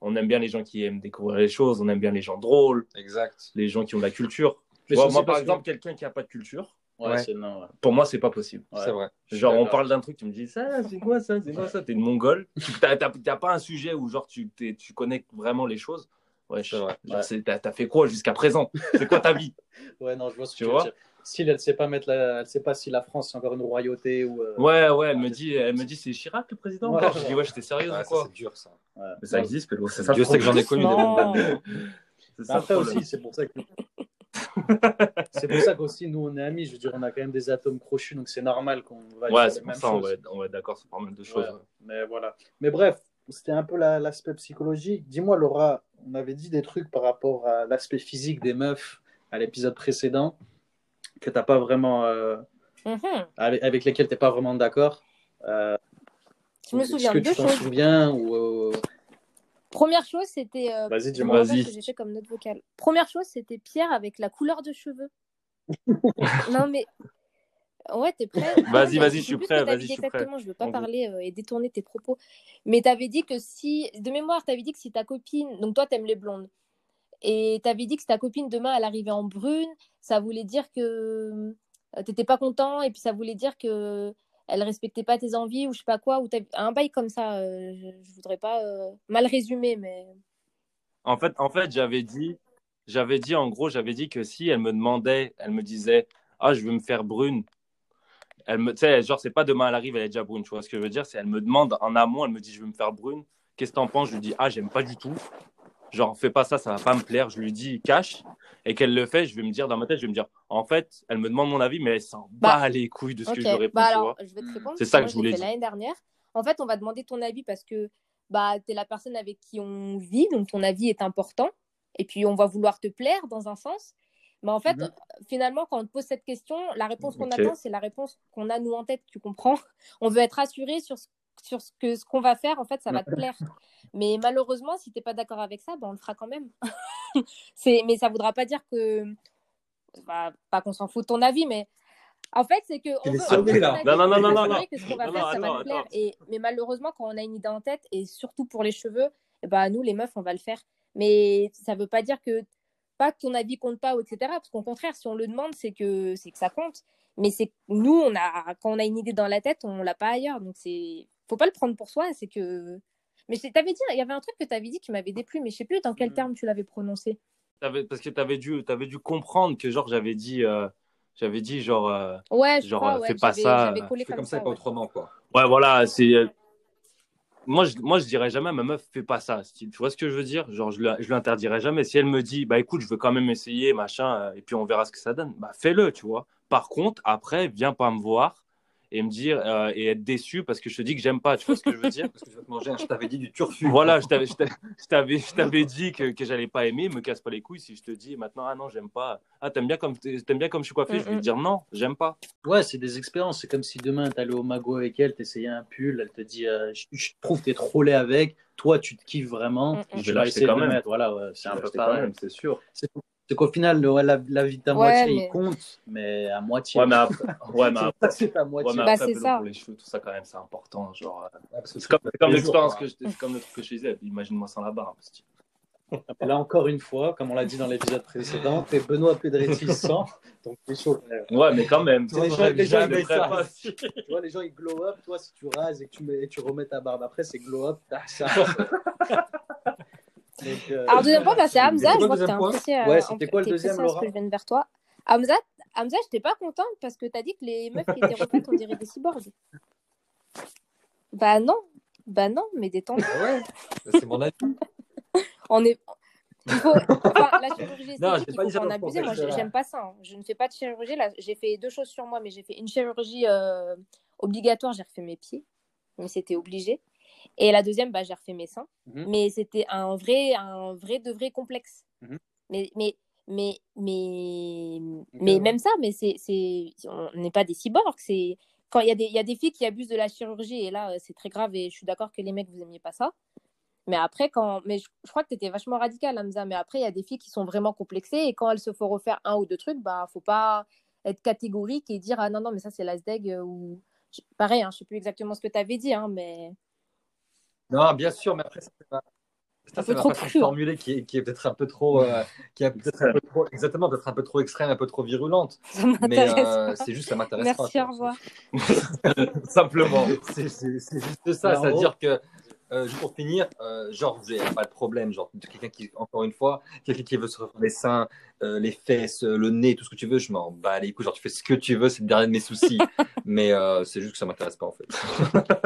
On aime bien les gens qui aiment découvrir les choses, on aime bien les gens drôles. Exact. Les gens qui ont de la culture. moi, par exemple, quelqu'un qui n'a pas de culture, ouais, non, pour moi, c'est pas possible. C'est vrai. Genre, on parle d'un truc, tu me dis, ça, c'est quoi ça C'est quoi ça? T'es une mongole. T'as pas un sujet où, genre, tu, tu connais vraiment les choses. Ouais, c'est vrai. T'as fait quoi jusqu'à présent? C'est quoi ta vie? Ouais, non, je vois ce que tu, vois? si elle sait pas mettre la... elle sait pas si la France c'est encore une royauté ou euh, ouais ouais elle me dit elle me dit c'est Chirac le président ouais, je dis ouais j'étais ou quoi? c'est dur ça. Mais ça existe mais c'est ça Dieu sait que j'en ai connu des ça après aussi c'est pour ça que c'est pour ça qu'aussi nous on est amis je veux dire on a quand même des atomes crochus donc c'est normal qu'on va ouais c'est pour ça on va, être, on va être d'accord sur pas mal de choses mais voilà mais bref c'était un peu l'aspect psychologique dis-moi Laura on avait dit des trucs par rapport à l'aspect physique des meufs à l'épisode précédent que t'as pas vraiment, euh, mm-hmm. avec, avec, lesquels tu n'es pas vraiment d'accord. Euh, je me souviens de deux choses. souviens ou, euh, Première chose, c'était. Euh, vas-y, dis-moi. Vas-y. J'ai fait comme note vocale. Première chose, c'était Pierre avec la couleur de cheveux. non, mais. Ouais, t'es prêt? Vas-y, vas-y, je suis prêt. Vas-y, je suis exactement, je veux pas parler et détourner tes propos. Mais tu avais dit que si, de mémoire, tu avais dit que si ta copine, donc toi, t'aimes les blondes, et tu avais dit que si ta copine demain, elle arrivait en brune, ça voulait dire que euh, tu n'étais pas content et puis ça voulait dire que elle respectait pas tes envies ou je sais pas quoi, ou un bail comme ça. Euh, je, voudrais pas euh, mal résumer, mais. En fait, en fait j'avais dit, j'avais dit, en gros, j'avais dit que si elle me demandait, elle me disait, ah, je veux me faire brune. Elle me, tu sais, genre, c'est pas demain elle arrive, elle est déjà brune. Tu vois ce que je veux dire? C'est elle me demande en amont, elle me dit, je veux me faire brune. Qu'est-ce que t'en penses? Je lui dis, ah, j'aime pas du tout genre fais pas ça, ça va pas me plaire, je lui dis cache et qu'elle le fait, je vais me dire dans ma tête, je vais me dire en fait, elle me demande mon avis mais elle s'en bah, bat les couilles de ce que je réponds, bah, alors, je vais te répondre. C'est ça que je voulais dire. L'année dernière, en fait, on va demander ton avis parce que bah tu es la personne avec qui on vit, donc ton avis est important et puis on va vouloir te plaire dans un sens. Mais en fait, mhm. finalement, quand on te pose cette question, la réponse qu'on attend, c'est la réponse qu'on a nous en tête, tu comprends? On veut être rassuré sur ce sur ce que ce qu'on va faire, en fait, ça va te plaire. Mais malheureusement, si tu n'es pas d'accord avec ça, ben, on le fera quand même. c'est, mais ça ne voudra pas dire que. Bah, pas qu'on s'en fout de ton avis, mais en fait, c'est que. On veut, là. Non, non, non, non, non. Que ce qu'on va faire, ça va te plaire. Et, mais malheureusement, quand on a une idée en tête, et surtout pour les cheveux, et bah, nous, les meufs, on va le faire. Mais ça ne veut pas dire que. Pas que ton avis compte pas, etc. Parce qu'au contraire, si on le demande, c'est que, c'est que ça compte. Mais c'est nous, on a, quand on a une idée dans la tête, on l'a pas ailleurs. Donc, c'est faut pas le prendre pour soi, c'est que. Mais t'avais dit, il y avait un truc que tu avais dit qui m'avait déplu, mais je sais plus dans quel mm. terme tu l'avais prononcé. parce que tu avais dû, avais dû comprendre que genre j'avais dit, euh, j'avais dit genre, euh, ouais, genre crois, fais pas ça, fais comme, ça, pas autrement quoi. Ouais, voilà, c'est. Euh, moi, je, moi, je dirais jamais à ma meuf, fais pas ça. Tu vois ce que je veux dire? Genre, je, je lui interdirais jamais. Si elle me dit, bah écoute, je veux quand même essayer, machin, et puis on verra ce que ça donne, bah fais-le, tu vois. Par contre, après, viens pas me voir et me dire euh, et être déçu parce que je te dis que j'aime pas. Tu vois ce que je veux dire? Parce que je vais te manger. Je t'avais dit du turfu. Voilà, je t'avais, je t'avais, je t'avais dit que, que j'allais pas aimer. Me casse pas les couilles si je te dis maintenant ah non j'aime pas. Ah t'aimes bien comme t'aimes bien comme je suis coiffé. Je vais te dire non, j'aime pas. Ouais, c'est des expériences. C'est comme si demain t'allais au mago avec elle, t'essayais un pull, elle te dit euh, je, trouve que t'es trop laid avec. Toi tu te kiffes vraiment. je vais l'acheter quand même. Voilà, c'est un peu pareil. C'est sûr. C'est qu'au final, la, vie de ta moitié, il compte, mais à moitié. Ouais, mais après, ouais, mais après, c'est ta moitié. Ouais, mais après, bah, ça. pour les cheveux, tout ça, quand même, c'est important. Genre, euh, c'est comme, comme l'expérience que je, comme le truc que je disais. Imagine-moi sans la barbe. Là, encore une fois, comme on l'a dit dans l'épisode précédent, t'es Benoît Pedretti sans, donc t'es chaud. Ouais, mais quand même. les, gens, les, gens, ils pas. tu vois, les gens, ils glow up. Toi, si tu rases et que tu, mets, tu remets ta barbe après, c'est glow up. ça. Donc, euh, Alors, deuxième point, bah, c'est Hamza. Je vois que t'es un Ouais, c'était quoi le deuxième, Laura que je viens vers toi. Hamza, Hamza j'étais pas contente parce que t'as dit que les meufs qui étaient refaites, on dirait des cyborgs. Bah non, bah non, mais détends-toi. Ah ouais, c'est mon avis. on est. Il faut... enfin, la chirurgie esthétique, non, il faut pas en abuser. Moi, j'aime pas ça. Hein. Je ne fais pas de chirurgie. Là, j'ai fait deux choses sur moi, mais j'ai fait une chirurgie euh, obligatoire. J'ai refait mes pieds, mais c'était obligé. Et la deuxième, bah, j'ai refait mes seins. Mhm. Mais c'était un vrai, un vrai de vrai complexe. Mhm. Mais, mais, mais, mais, mais même ça, mais c'est, c'est, on n'est pas des cyborgs. C'est quand il y, a des, y a des filles qui abusent de la chirurgie et là, c'est très grave. Et je suis d'accord que les mecs, vous aimiez pas ça. Mais après, quand. Mais je, crois que tu étais vachement radical, Hamza. Mais après, il y a des filles qui sont vraiment complexées et quand elles se font refaire un ou deux trucs, bah, faut pas être catégorique et dire Ah non, non, mais ça, c'est l'asdeg euh, ou. Pareil, hein, je sais plus exactement ce que tu avais dit, hein, mais. Non, bien sûr, mais après, ça, c'est pas. Ça, c'est ma façon de formuler qui est, qui est peut-être un peu trop, euh, qui est peut-être un peu trop, exactement, peut-être un peu trop extrême, un peu trop virulente. mais euh, c'est juste, ça m'intéresse Merci, pas. au revoir. Simplement. C'est juste ça, c'est-à-dire que euh, juste pour finir, euh, genre, j'ai pas de problème. Genre, quelqu'un qui, encore une fois, quelqu'un qui veut se refaire les seins, euh, les fesses, le nez, tout ce que tu veux, je m'en bats les couilles. Genre, tu fais ce que tu veux, c'est le dernier de mes soucis. mais c'est juste que ça m'intéresse pas, en fait.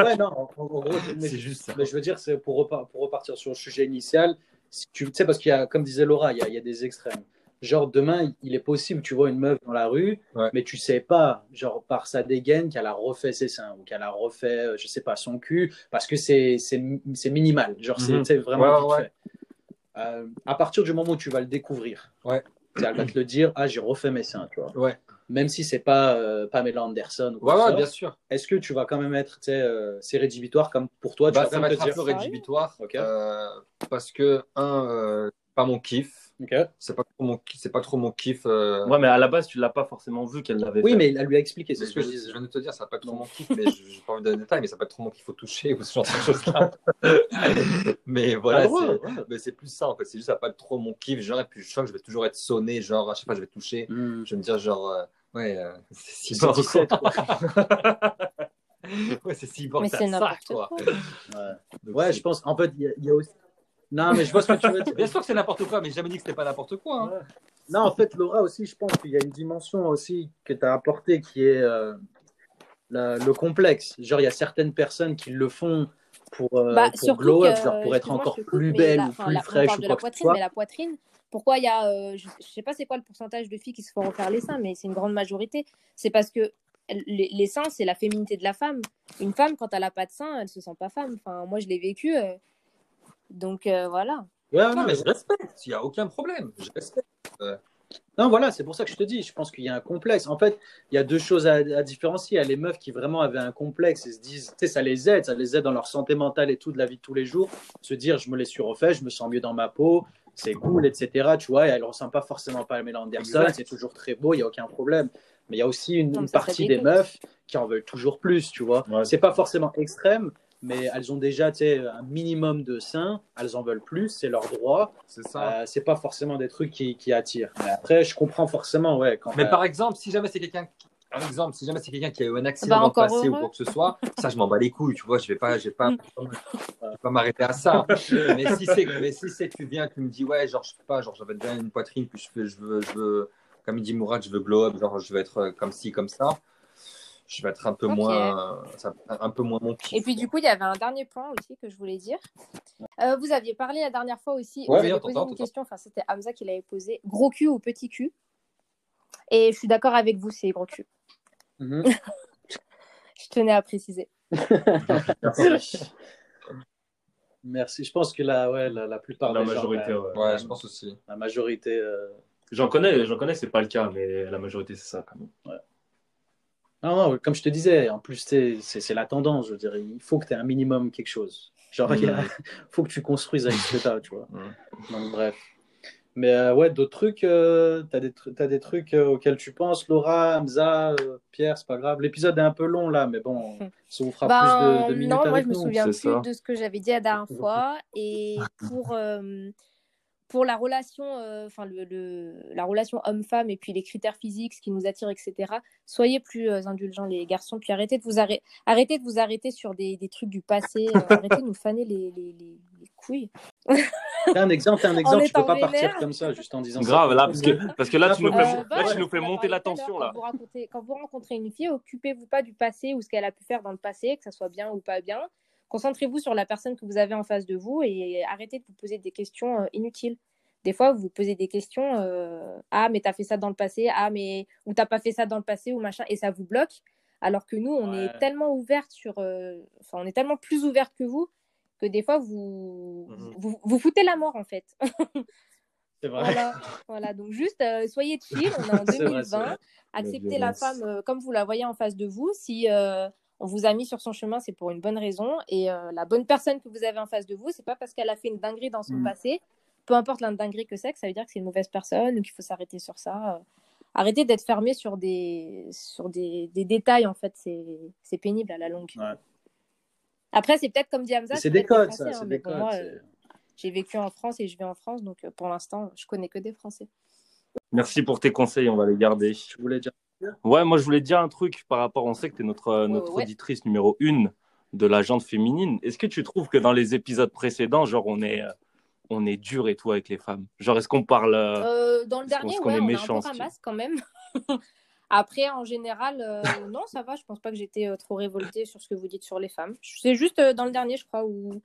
ouais, non, en, gros, c'est juste ça. Mais je veux dire, c'est pour, pour repartir sur le sujet initial, si tu sais, parce qu'il y a, comme disait Laura, il y a, il y a des extrêmes. Genre, demain, il est possible, tu vois une meuf dans la rue, mais tu sais pas, genre, par sa dégaine, qu'elle a refait ses seins ou qu'elle a refait, euh, je sais pas, son cul, parce que c'est minimal. Genre, c'est mhm. vraiment vite fait. Euh, à partir du moment où tu vas le découvrir, ouais. elle va te le dire, ah, j'ai refait mes seins, tu vois. Ouais. Même si c'est pas euh, Pamela Anderson. Ou ouais, bien sûr. Est-ce que tu vas quand même être, c'est rédhibitoire comme pour toi tu bah, Ça va être un peu rédhibitoire. parce que, un, pas mon kiff. C'est pas trop mon, c'est pas trop mon kiff. Euh. Ouais, mais à la base, tu l'as pas forcément vu qu'elle l'avait. Oui, mais elle lui a expliqué. C'est ce que je, je, viens de te dire. Ça pas trop mon kiff, mais je, pas envie de donner détails, mais ça pas trop mon kiff au toucher ou ce genre de choses-là. mais voilà, mais c'est plus ça en fait. C'est juste ça pas trop mon kiff. Genre, et puis je sens que je vais toujours être sonné. Genre, à chaque fois, je vais toucher. Hmm. Je vais me dire genre, euh, ouais, euh, c'est si ouais, c'est si bon. Mais c'est n'importe quoi. Ouais, ouais je pense. En fait, il y, y, a aussi non, mais je vois ce que tu veux dire. Bien sûr que c'est n'importe quoi, mais j'ai jamais dit que c'était pas n'importe quoi. Hein. Non, en fait, Laura aussi, je pense qu'il y a une dimension aussi que tu as apportée qui est euh, le complexe. Genre, il y a certaines personnes qui le font pour, euh, bah, pour glow up, genre pour être encore plus belle ou plus fraîche ou quoi que ce soit. Mais la poitrine, pourquoi il y a, euh, je, sais pas c'est quoi le pourcentage de filles qui se font refaire les seins, mais c'est une grande majorité. C'est parce que les, les seins, c'est la féminité de la femme. Une femme, quand elle a pas de seins, elle se sent pas femme. Enfin, moi, je l'ai vécu. Donc euh, voilà. Ouais, non, mais je respecte, il n'y a aucun problème. Je respecte. Non, voilà, c'est pour ça que je te dis, je pense qu'il y a un complexe. En fait, il y a deux choses à, différencier. Il y a les meufs qui vraiment avaient un complexe et se disent, tu sais, ça les aide, ça les aide dans leur santé mentale et tout de la vie de tous les jours. Se dire, je me les suis refait, je me sens mieux dans ma peau, c'est cool, etc. Tu vois, et elles ne ressentent pas forcément pas Pamela Anderson, c'est toujours très beau, il n'y a aucun problème. Mais il y a aussi une, partie des meufs qui en veulent toujours plus, tu vois. C'est pas forcément extrême, mais elles ont déjà un minimum de seins, elles en veulent plus, c'est leur droit. C'est ça. Euh, c'est pas forcément des trucs qui, qui, attirent. Mais après, je comprends forcément, ouais. Quand mais par exemple, si jamais c'est quelqu'un un exemple, si jamais c'est quelqu'un qui a eu un accident bah, dans le passé ou quoi que ce soit, ça je m'en bats les couilles, tu vois, je vais pas, je vais pas, pas m'arrêter à ça. mais si c'est, mais si c'est, tu viens, tu me dis ouais, genre je sais pas, genre j'avais déjà une poitrine, puis je veux, je veux, je veux, comme il dit Mourad, je veux glow up, genre je veux être comme ci, comme ça je vais être un peu moins un peu moins mon Et puis du coup, il y avait un dernier point aussi que je voulais dire. Euh, vous aviez parlé la dernière fois aussi, vous avez posé une question, enfin c'était Hamza qui l'avait posé, gros cul ou petit cul? Et je suis d'accord avec vous, c'est gros cul. Mhm. je tenais à préciser. Merci. Je pense que la, ouais, la, plupart la majorité, ouais. ouais. je pense aussi. La majorité. Euh, j'en connais, j'en connais, c'est pas le cas, mais la majorité c'est ça quand même. Ouais. Non, non, comme je te disais, en plus, c'est la tendance. Je dirais, il faut que tu aies un minimum quelque chose. Genre, il faut que tu construises avec ce que tu as, tu vois. Donc, bref. Mais euh, ouais, d'autres trucs, euh, t'as des, as des trucs euh, auxquels tu penses, Laura, Hamza, Pierre, c'est pas grave. L'épisode est un peu long là, mais bon, ça vous fera plus de, de, minutes Non, moi je me souviens plus de ce que j'avais dit la dernière fois. Et pour, pour la relation, enfin le, la relation homme-femme et puis les critères physiques, ce qui nous attire, etc. Soyez plus indulgents les garçons, puis arrêtez de vous arrêtez de vous arrêter sur des, des trucs du passé, arrêtez de nous faner les, les, les, les couilles. un exemple, un exemple, tu peux pas partir comme ça juste en disant Grave, là, parce que, parce que là, tu nous fais, euh, là, tu nous fais monter la tension. Là. Quand, vous quand vous rencontrez une fille, occupez-vous pas du passé ou ce qu'elle a pu faire dans le passé, que ça soit bien ou pas bien. Concentrez-vous sur la personne que vous avez en face de vous et arrêtez de vous poser des questions euh, inutiles. Des fois, vous vous posez des questions euh, Ah, mais t'as fait ça dans le passé, ah, mais ou t'as pas fait ça dans le passé, ou machin, et ça vous bloque. Alors que nous, on est tellement ouverte sur. Enfin, on est tellement plus ouverte que vous que des fois, vous, mhm. vous, vous, foutez la mort, en fait. C'est vrai. Voilà, donc juste euh, soyez chill, on est en 2020. acceptez la femme euh, comme vous la voyez en face de vous. Si euh, on vous a mis sur son chemin, c'est pour une bonne raison. Et la bonne personne que vous avez en face de vous, c'est pas parce qu'elle a fait une dinguerie dans son mm. passé, peu importe la dinguerie que c'est, que ça veut dire que c'est une mauvaise personne ou qu'il faut s'arrêter sur ça. Arrêtez d'être fermé sur des, sur des, des détails, en fait, c'est pénible à la longue. Ouais. Après, c'est peut-être comme dit Hamza. C'est des codes, ça. Hein, des codes, euh, j'ai vécu en France et je vais en France, donc euh, pour l'instant, je connais que des Français. Merci pour tes conseils, on va les garder. Je voulais dire. Ouais, moi je voulais dire un truc par rapport, on sait que tu es notre, euh, notre auditrice numéro une de la jante féminine. Est-ce que tu trouves que dans les épisodes précédents, genre on est, on est dur et tout avec les femmes? Genre est-ce qu'on parle Dans le dernier, on, ouais, est méchant, on a un peu quand même. Après, en général, euh, non, ça va. Je pense pas que j'étais euh, trop révoltée sur ce que vous dites sur les femmes. C'est juste euh, dans le dernier, je crois, où.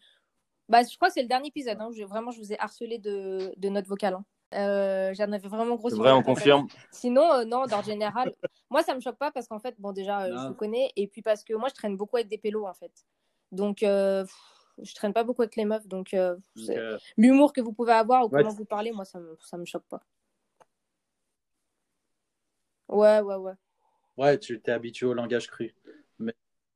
Bah, je crois que c'est le dernier épisode. Hein, vraiment, je vous ai harcelé de, de notes vocales. Hein. J'en avais vraiment gros. C'est vrai, on confirme. Sinon, non, d'ordre général, moi, ça me choque pas parce qu'en fait, bon, déjà, je vous connais. Et puis parce que moi, je traîne beaucoup avec des pélos, en fait. Donc, je traîne pas beaucoup avec les meufs. Donc, l'humour que vous pouvez avoir ou comment vous parlez, moi, ça me, ça me choque pas. Ouais, ouais, ouais. Ouais, tu t'es habitué au langage cru.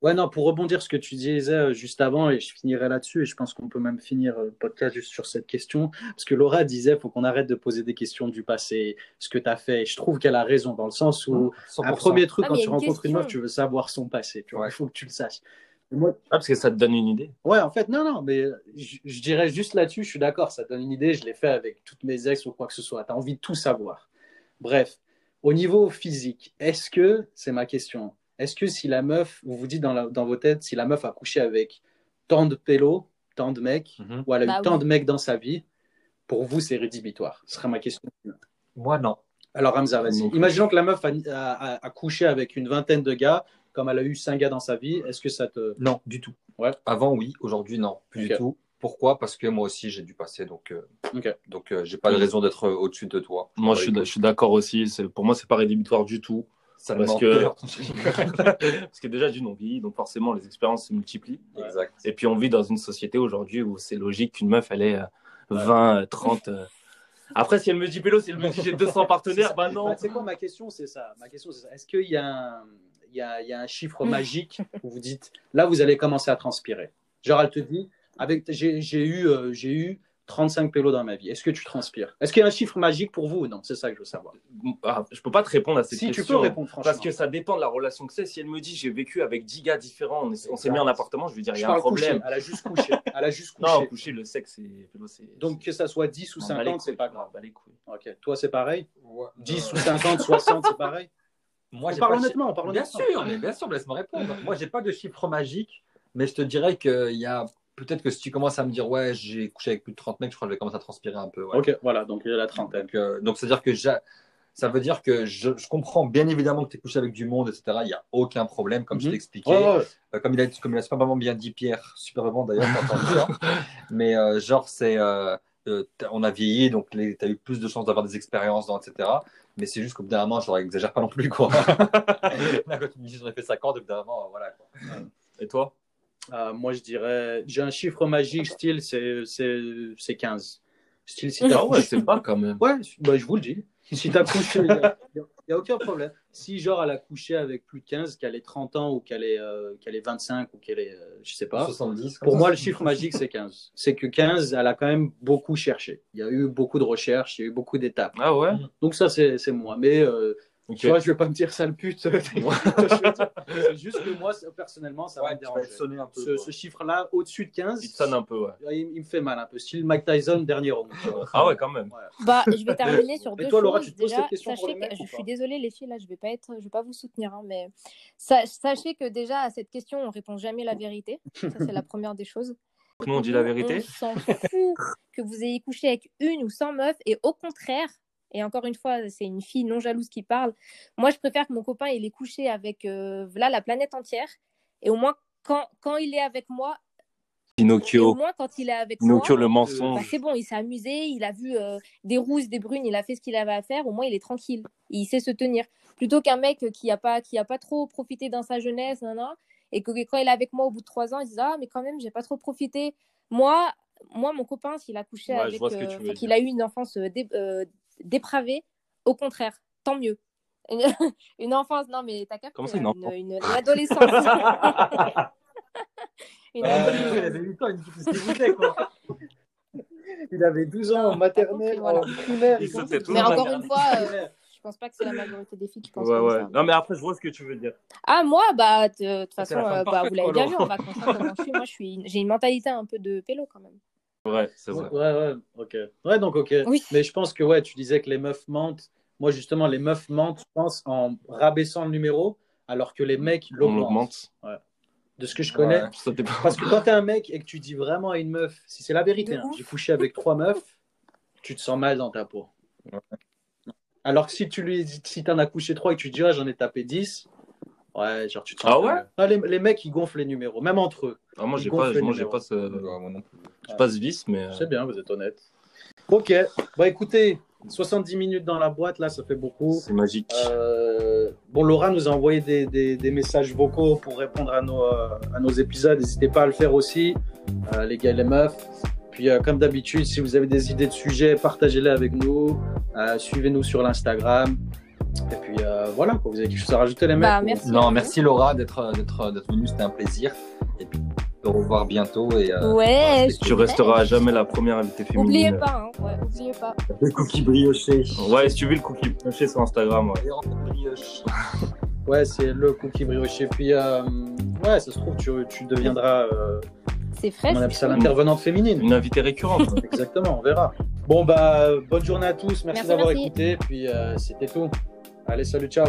Ouais, non, pour rebondir ce que tu disais euh, juste avant, et je finirai là-dessus, et je pense qu'on peut même finir euh, le podcast juste sur cette question, parce que Laura disait, faut qu'on arrête de poser des questions du passé, ce que tu as fait. Et je trouve qu'elle a raison, dans le sens où, un premier truc, ah, quand tu rencontres une meuf, tu veux savoir son passé, tu vois, il faut que tu le saches. Moi... Ah, parce que ça te donne une idée. Ouais, en fait, non, non, mais je, je dirais juste là-dessus, je suis d'accord, ça te donne une idée, je l'ai fait avec toutes mes ex ou quoi que ce soit. Tu as envie de tout savoir. Bref, au niveau physique, est-ce que, c'est ma question, est-ce que si la meuf, vous vous dites dans, dans vos têtes, si la meuf a couché avec tant de pélos, tant de mecs, mhm. ou elle a eu bah tant de mecs dans sa vie, pour vous, c'est rédhibitoire? Ce sera ma question. Moi, non. Alors, Hamza, vas-y. Imaginons que la meuf a, couché avec une vingtaine de gars, comme elle a eu cinq gars dans sa vie. Est-ce que ça te. Non, du tout. Ouais. Avant, oui. Aujourd'hui, non. Plus du tout. Pourquoi? Parce que moi aussi, j'ai dû passer. Donc, euh, donc euh, j'ai pas de raison d'être euh, au-dessus de toi. Moi, je suis, d'accord aussi. Pour moi, c'est pas rédhibitoire du tout. Ça parce que... parce que déjà, d'une, on vit, donc forcément, les expériences se multiplient. Exact. Et puis, on vit dans une société aujourd'hui où c'est logique qu'une meuf, elle ait 20, 30. Après, si elle me dit pélo, si elle me dit j'ai 200 partenaires, bah non. c'est quoi ma question C'est ça. Ma question, c'est. Est-ce qu'il y, a un... il, y a, y a un chiffre magique où vous dites là, vous allez commencer à transpirer? Genre, elle te dit avec, j'ai eu, euh, j'ai eu 35 pélos dans ma vie. Est-ce que tu transpires? Est-ce qu'il y a un chiffre magique pour vous ou non? C'est ça que je veux savoir. Ah, je peux pas te répondre à cette si, question. tu peux répondre franchement. Parce que ça dépend de la relation que c'est. Si elle me dit j'ai vécu avec 10 gars différents, on, s'est mis en appartement, je vais dire il y a un problème. Elle a juste couché. Elle a juste couché. Non, coucher, le sexe, c'est. Donc que ça soit 10 ou 50, c'est pas grave. les couilles. Ok. Toi, c'est pareil? 10 ou 50, 60, c'est pareil? Moi, on parle honnêtement, on parle bien Sûr, mais bien sûr, laisse-moi répondre. Moi, j'ai pas de chiffre magique, mais je te dirais qu'il y a peut-être que si tu commences à me dire, ouais, j'ai couché avec plus de 30 mecs, je crois que je vais commencer à transpirer un peu. Ok, voilà, donc il y a la trentaine. Donc, c'est-à-dire que ça veut dire que je, comprends bien évidemment que tu es couché avec du monde, etc. Il n'y a aucun problème, comme je mhm. t'ai expliqué. Euh, comme il a, comme il a superbement bien dit Pierre, superbement d'ailleurs, entendu. Hein. Mais euh, genre, c'est. Euh, on a vieilli, donc tu as eu plus de chances d'avoir des expériences, dans, etc. Mais c'est juste qu'au bout d'un moment, je n'exagère pas non plus. Quoi. Là, quand tu me dis j'en ai fait 50, au bout d'un moment, voilà. Quoi. Et toi? Euh, moi, je dirais, j'ai un chiffre magique, style, c'est 15. Style, si ah ouais, c'est pas quand même. Ouais, bah, je vous le dis. Si t'as couché, Il n'y a aucun problème. Si, genre, elle a couché avec plus de 15, qu'elle est 30 ans ou qu'elle est, euh, qu'elle est 25 ou qu'elle est, euh, je sais pas. 70. Pour moi, le chiffre magique, c'est 15. C'est que 15, elle a quand même beaucoup cherché. Il y a eu beaucoup de recherches, il y a eu beaucoup d'étapes. Ah ouais? Donc, ça, c'est moi. Mais euh, tu vois, je vais pas me dire sale pute. c'est juste que moi, personnellement, ça va me déranger. Un peu, ce, chiffre-là, au-dessus de 15, il sonne un peu, ouais. Il, me fait mal un peu. Style Mike Tyson, dernier round. ah ouais, quand même. Bah, je vais terminer sur deux Et toi, choses. Laura, tu te poses Déjà, cette question pour les mecs, Je suis désolée, les filles, là, je vais pas être, je vais pas vous soutenir, hein, mais sachez que déjà à cette question, on répond jamais la vérité. Ça, c'est la première des choses. Nous, on dit la vérité. On s'en fout que vous ayez couché avec une ou 100 meufs, et au contraire, et encore une fois, c'est une fille non jalouse qui parle. Moi, je préfère que mon copain il ait couché avec euh, la planète entière. Et au moins, quand, quand il est avec moi, Pinocchio. Au moins, quand il est avec Pinocchio, moi, le mensonge. Bah, c'est bon, il s'est amusé, il a vu euh, des rousses, des brunes, il a fait ce qu'il avait à faire. Au moins, il est tranquille. Il sait se tenir. Plutôt qu'un mec qui n'a pas, qui a pas trop profité dans sa jeunesse, et que quand il est avec moi au bout de trois ans, il dit Ah, mais quand même, j'ai pas trop profité. Moi, moi mon copain, s'il a couché avec. Euh, qu'il a eu une enfance euh, dépravée, au contraire, tant mieux. Une, enfance, non, mais t'as capté Comment c'est une, une, une, une adolescence. Une ah, il avait 8 ans, il me dit ce qu'il quoi. Il avait 12 ans en maternelle, voilà. en primaire. Il mais encore une fois, euh, je pense pas que c'est la majorité des filles qui pensent ouais, ouais. ça. Non, mais après, je vois ce que tu veux dire. Ah, moi, bah, de toute façon, euh, bah, vous l'avez bien vu en vacances. Hein, je suis. Moi, j'ai une mentalité un peu de pélo quand même. Ouais, c'est vrai. Ouais, ouais, ok. Ouais, donc, ok. Oui. Mais je pense que, ouais, tu disais que les meufs mentent. Moi, justement, les meufs mentent, je pense, en rabaissant le numéro, alors que les mecs l'augmentent. Ouais de ce que je connais. Parce que quand tu es un mec et que tu dis vraiment à une meuf, si c'est la vérité, hein, j'ai couché avec trois meufs, tu te sens mal dans ta peau. Alors que si tu lui si en as couché trois et que tu dis ah, j'en ai tapé 10, ouais, genre tu te sens Ah ouais les, les, mecs ils gonflent les numéros, même entre eux. Ah, moi j'ai pas, moi, j'ai pas ce, ouais, pas ce vice, mais. C'est bien, vous êtes honnête. Ok, bon écoutez, 70 minutes dans la boîte, là, ça fait beaucoup. C'est magique. Euh, bon, Laura nous a envoyé des, des, messages vocaux pour répondre à nos, euh, à nos épisodes. N'hésitez pas à le faire aussi, euh, les gars et les meufs. Puis, comme d'habitude, si vous avez des idées de sujets, partagez-les avec nous. Suivez-nous sur l'Instagram. Et puis voilà, vous avez quelque chose à rajouter, les bah, mecs? merci Non, merci Laura d'être venue, c'était un plaisir. Et puis, au revoir bientôt. Et, euh, ouais, tu resteras à jamais la première invitée féminine. N'oubliez pas, hein. ouais, oubliez pas. Le cookie brioché. Ouais, si tu veux le cookie brioché sur Instagram. Ouais, ouais c'est le cookie brioché. Puis, euh, ouais, ça se trouve, tu, tu deviendras. Euh, c'est frais. On appelle ça l'intervenante féminine. Une invitée récurrente. Exactement, on verra. Bon, bah, bonne journée à tous. Merci, Merci d'avoir écouté. Puis, c'était tout. Allez, salut, ciao.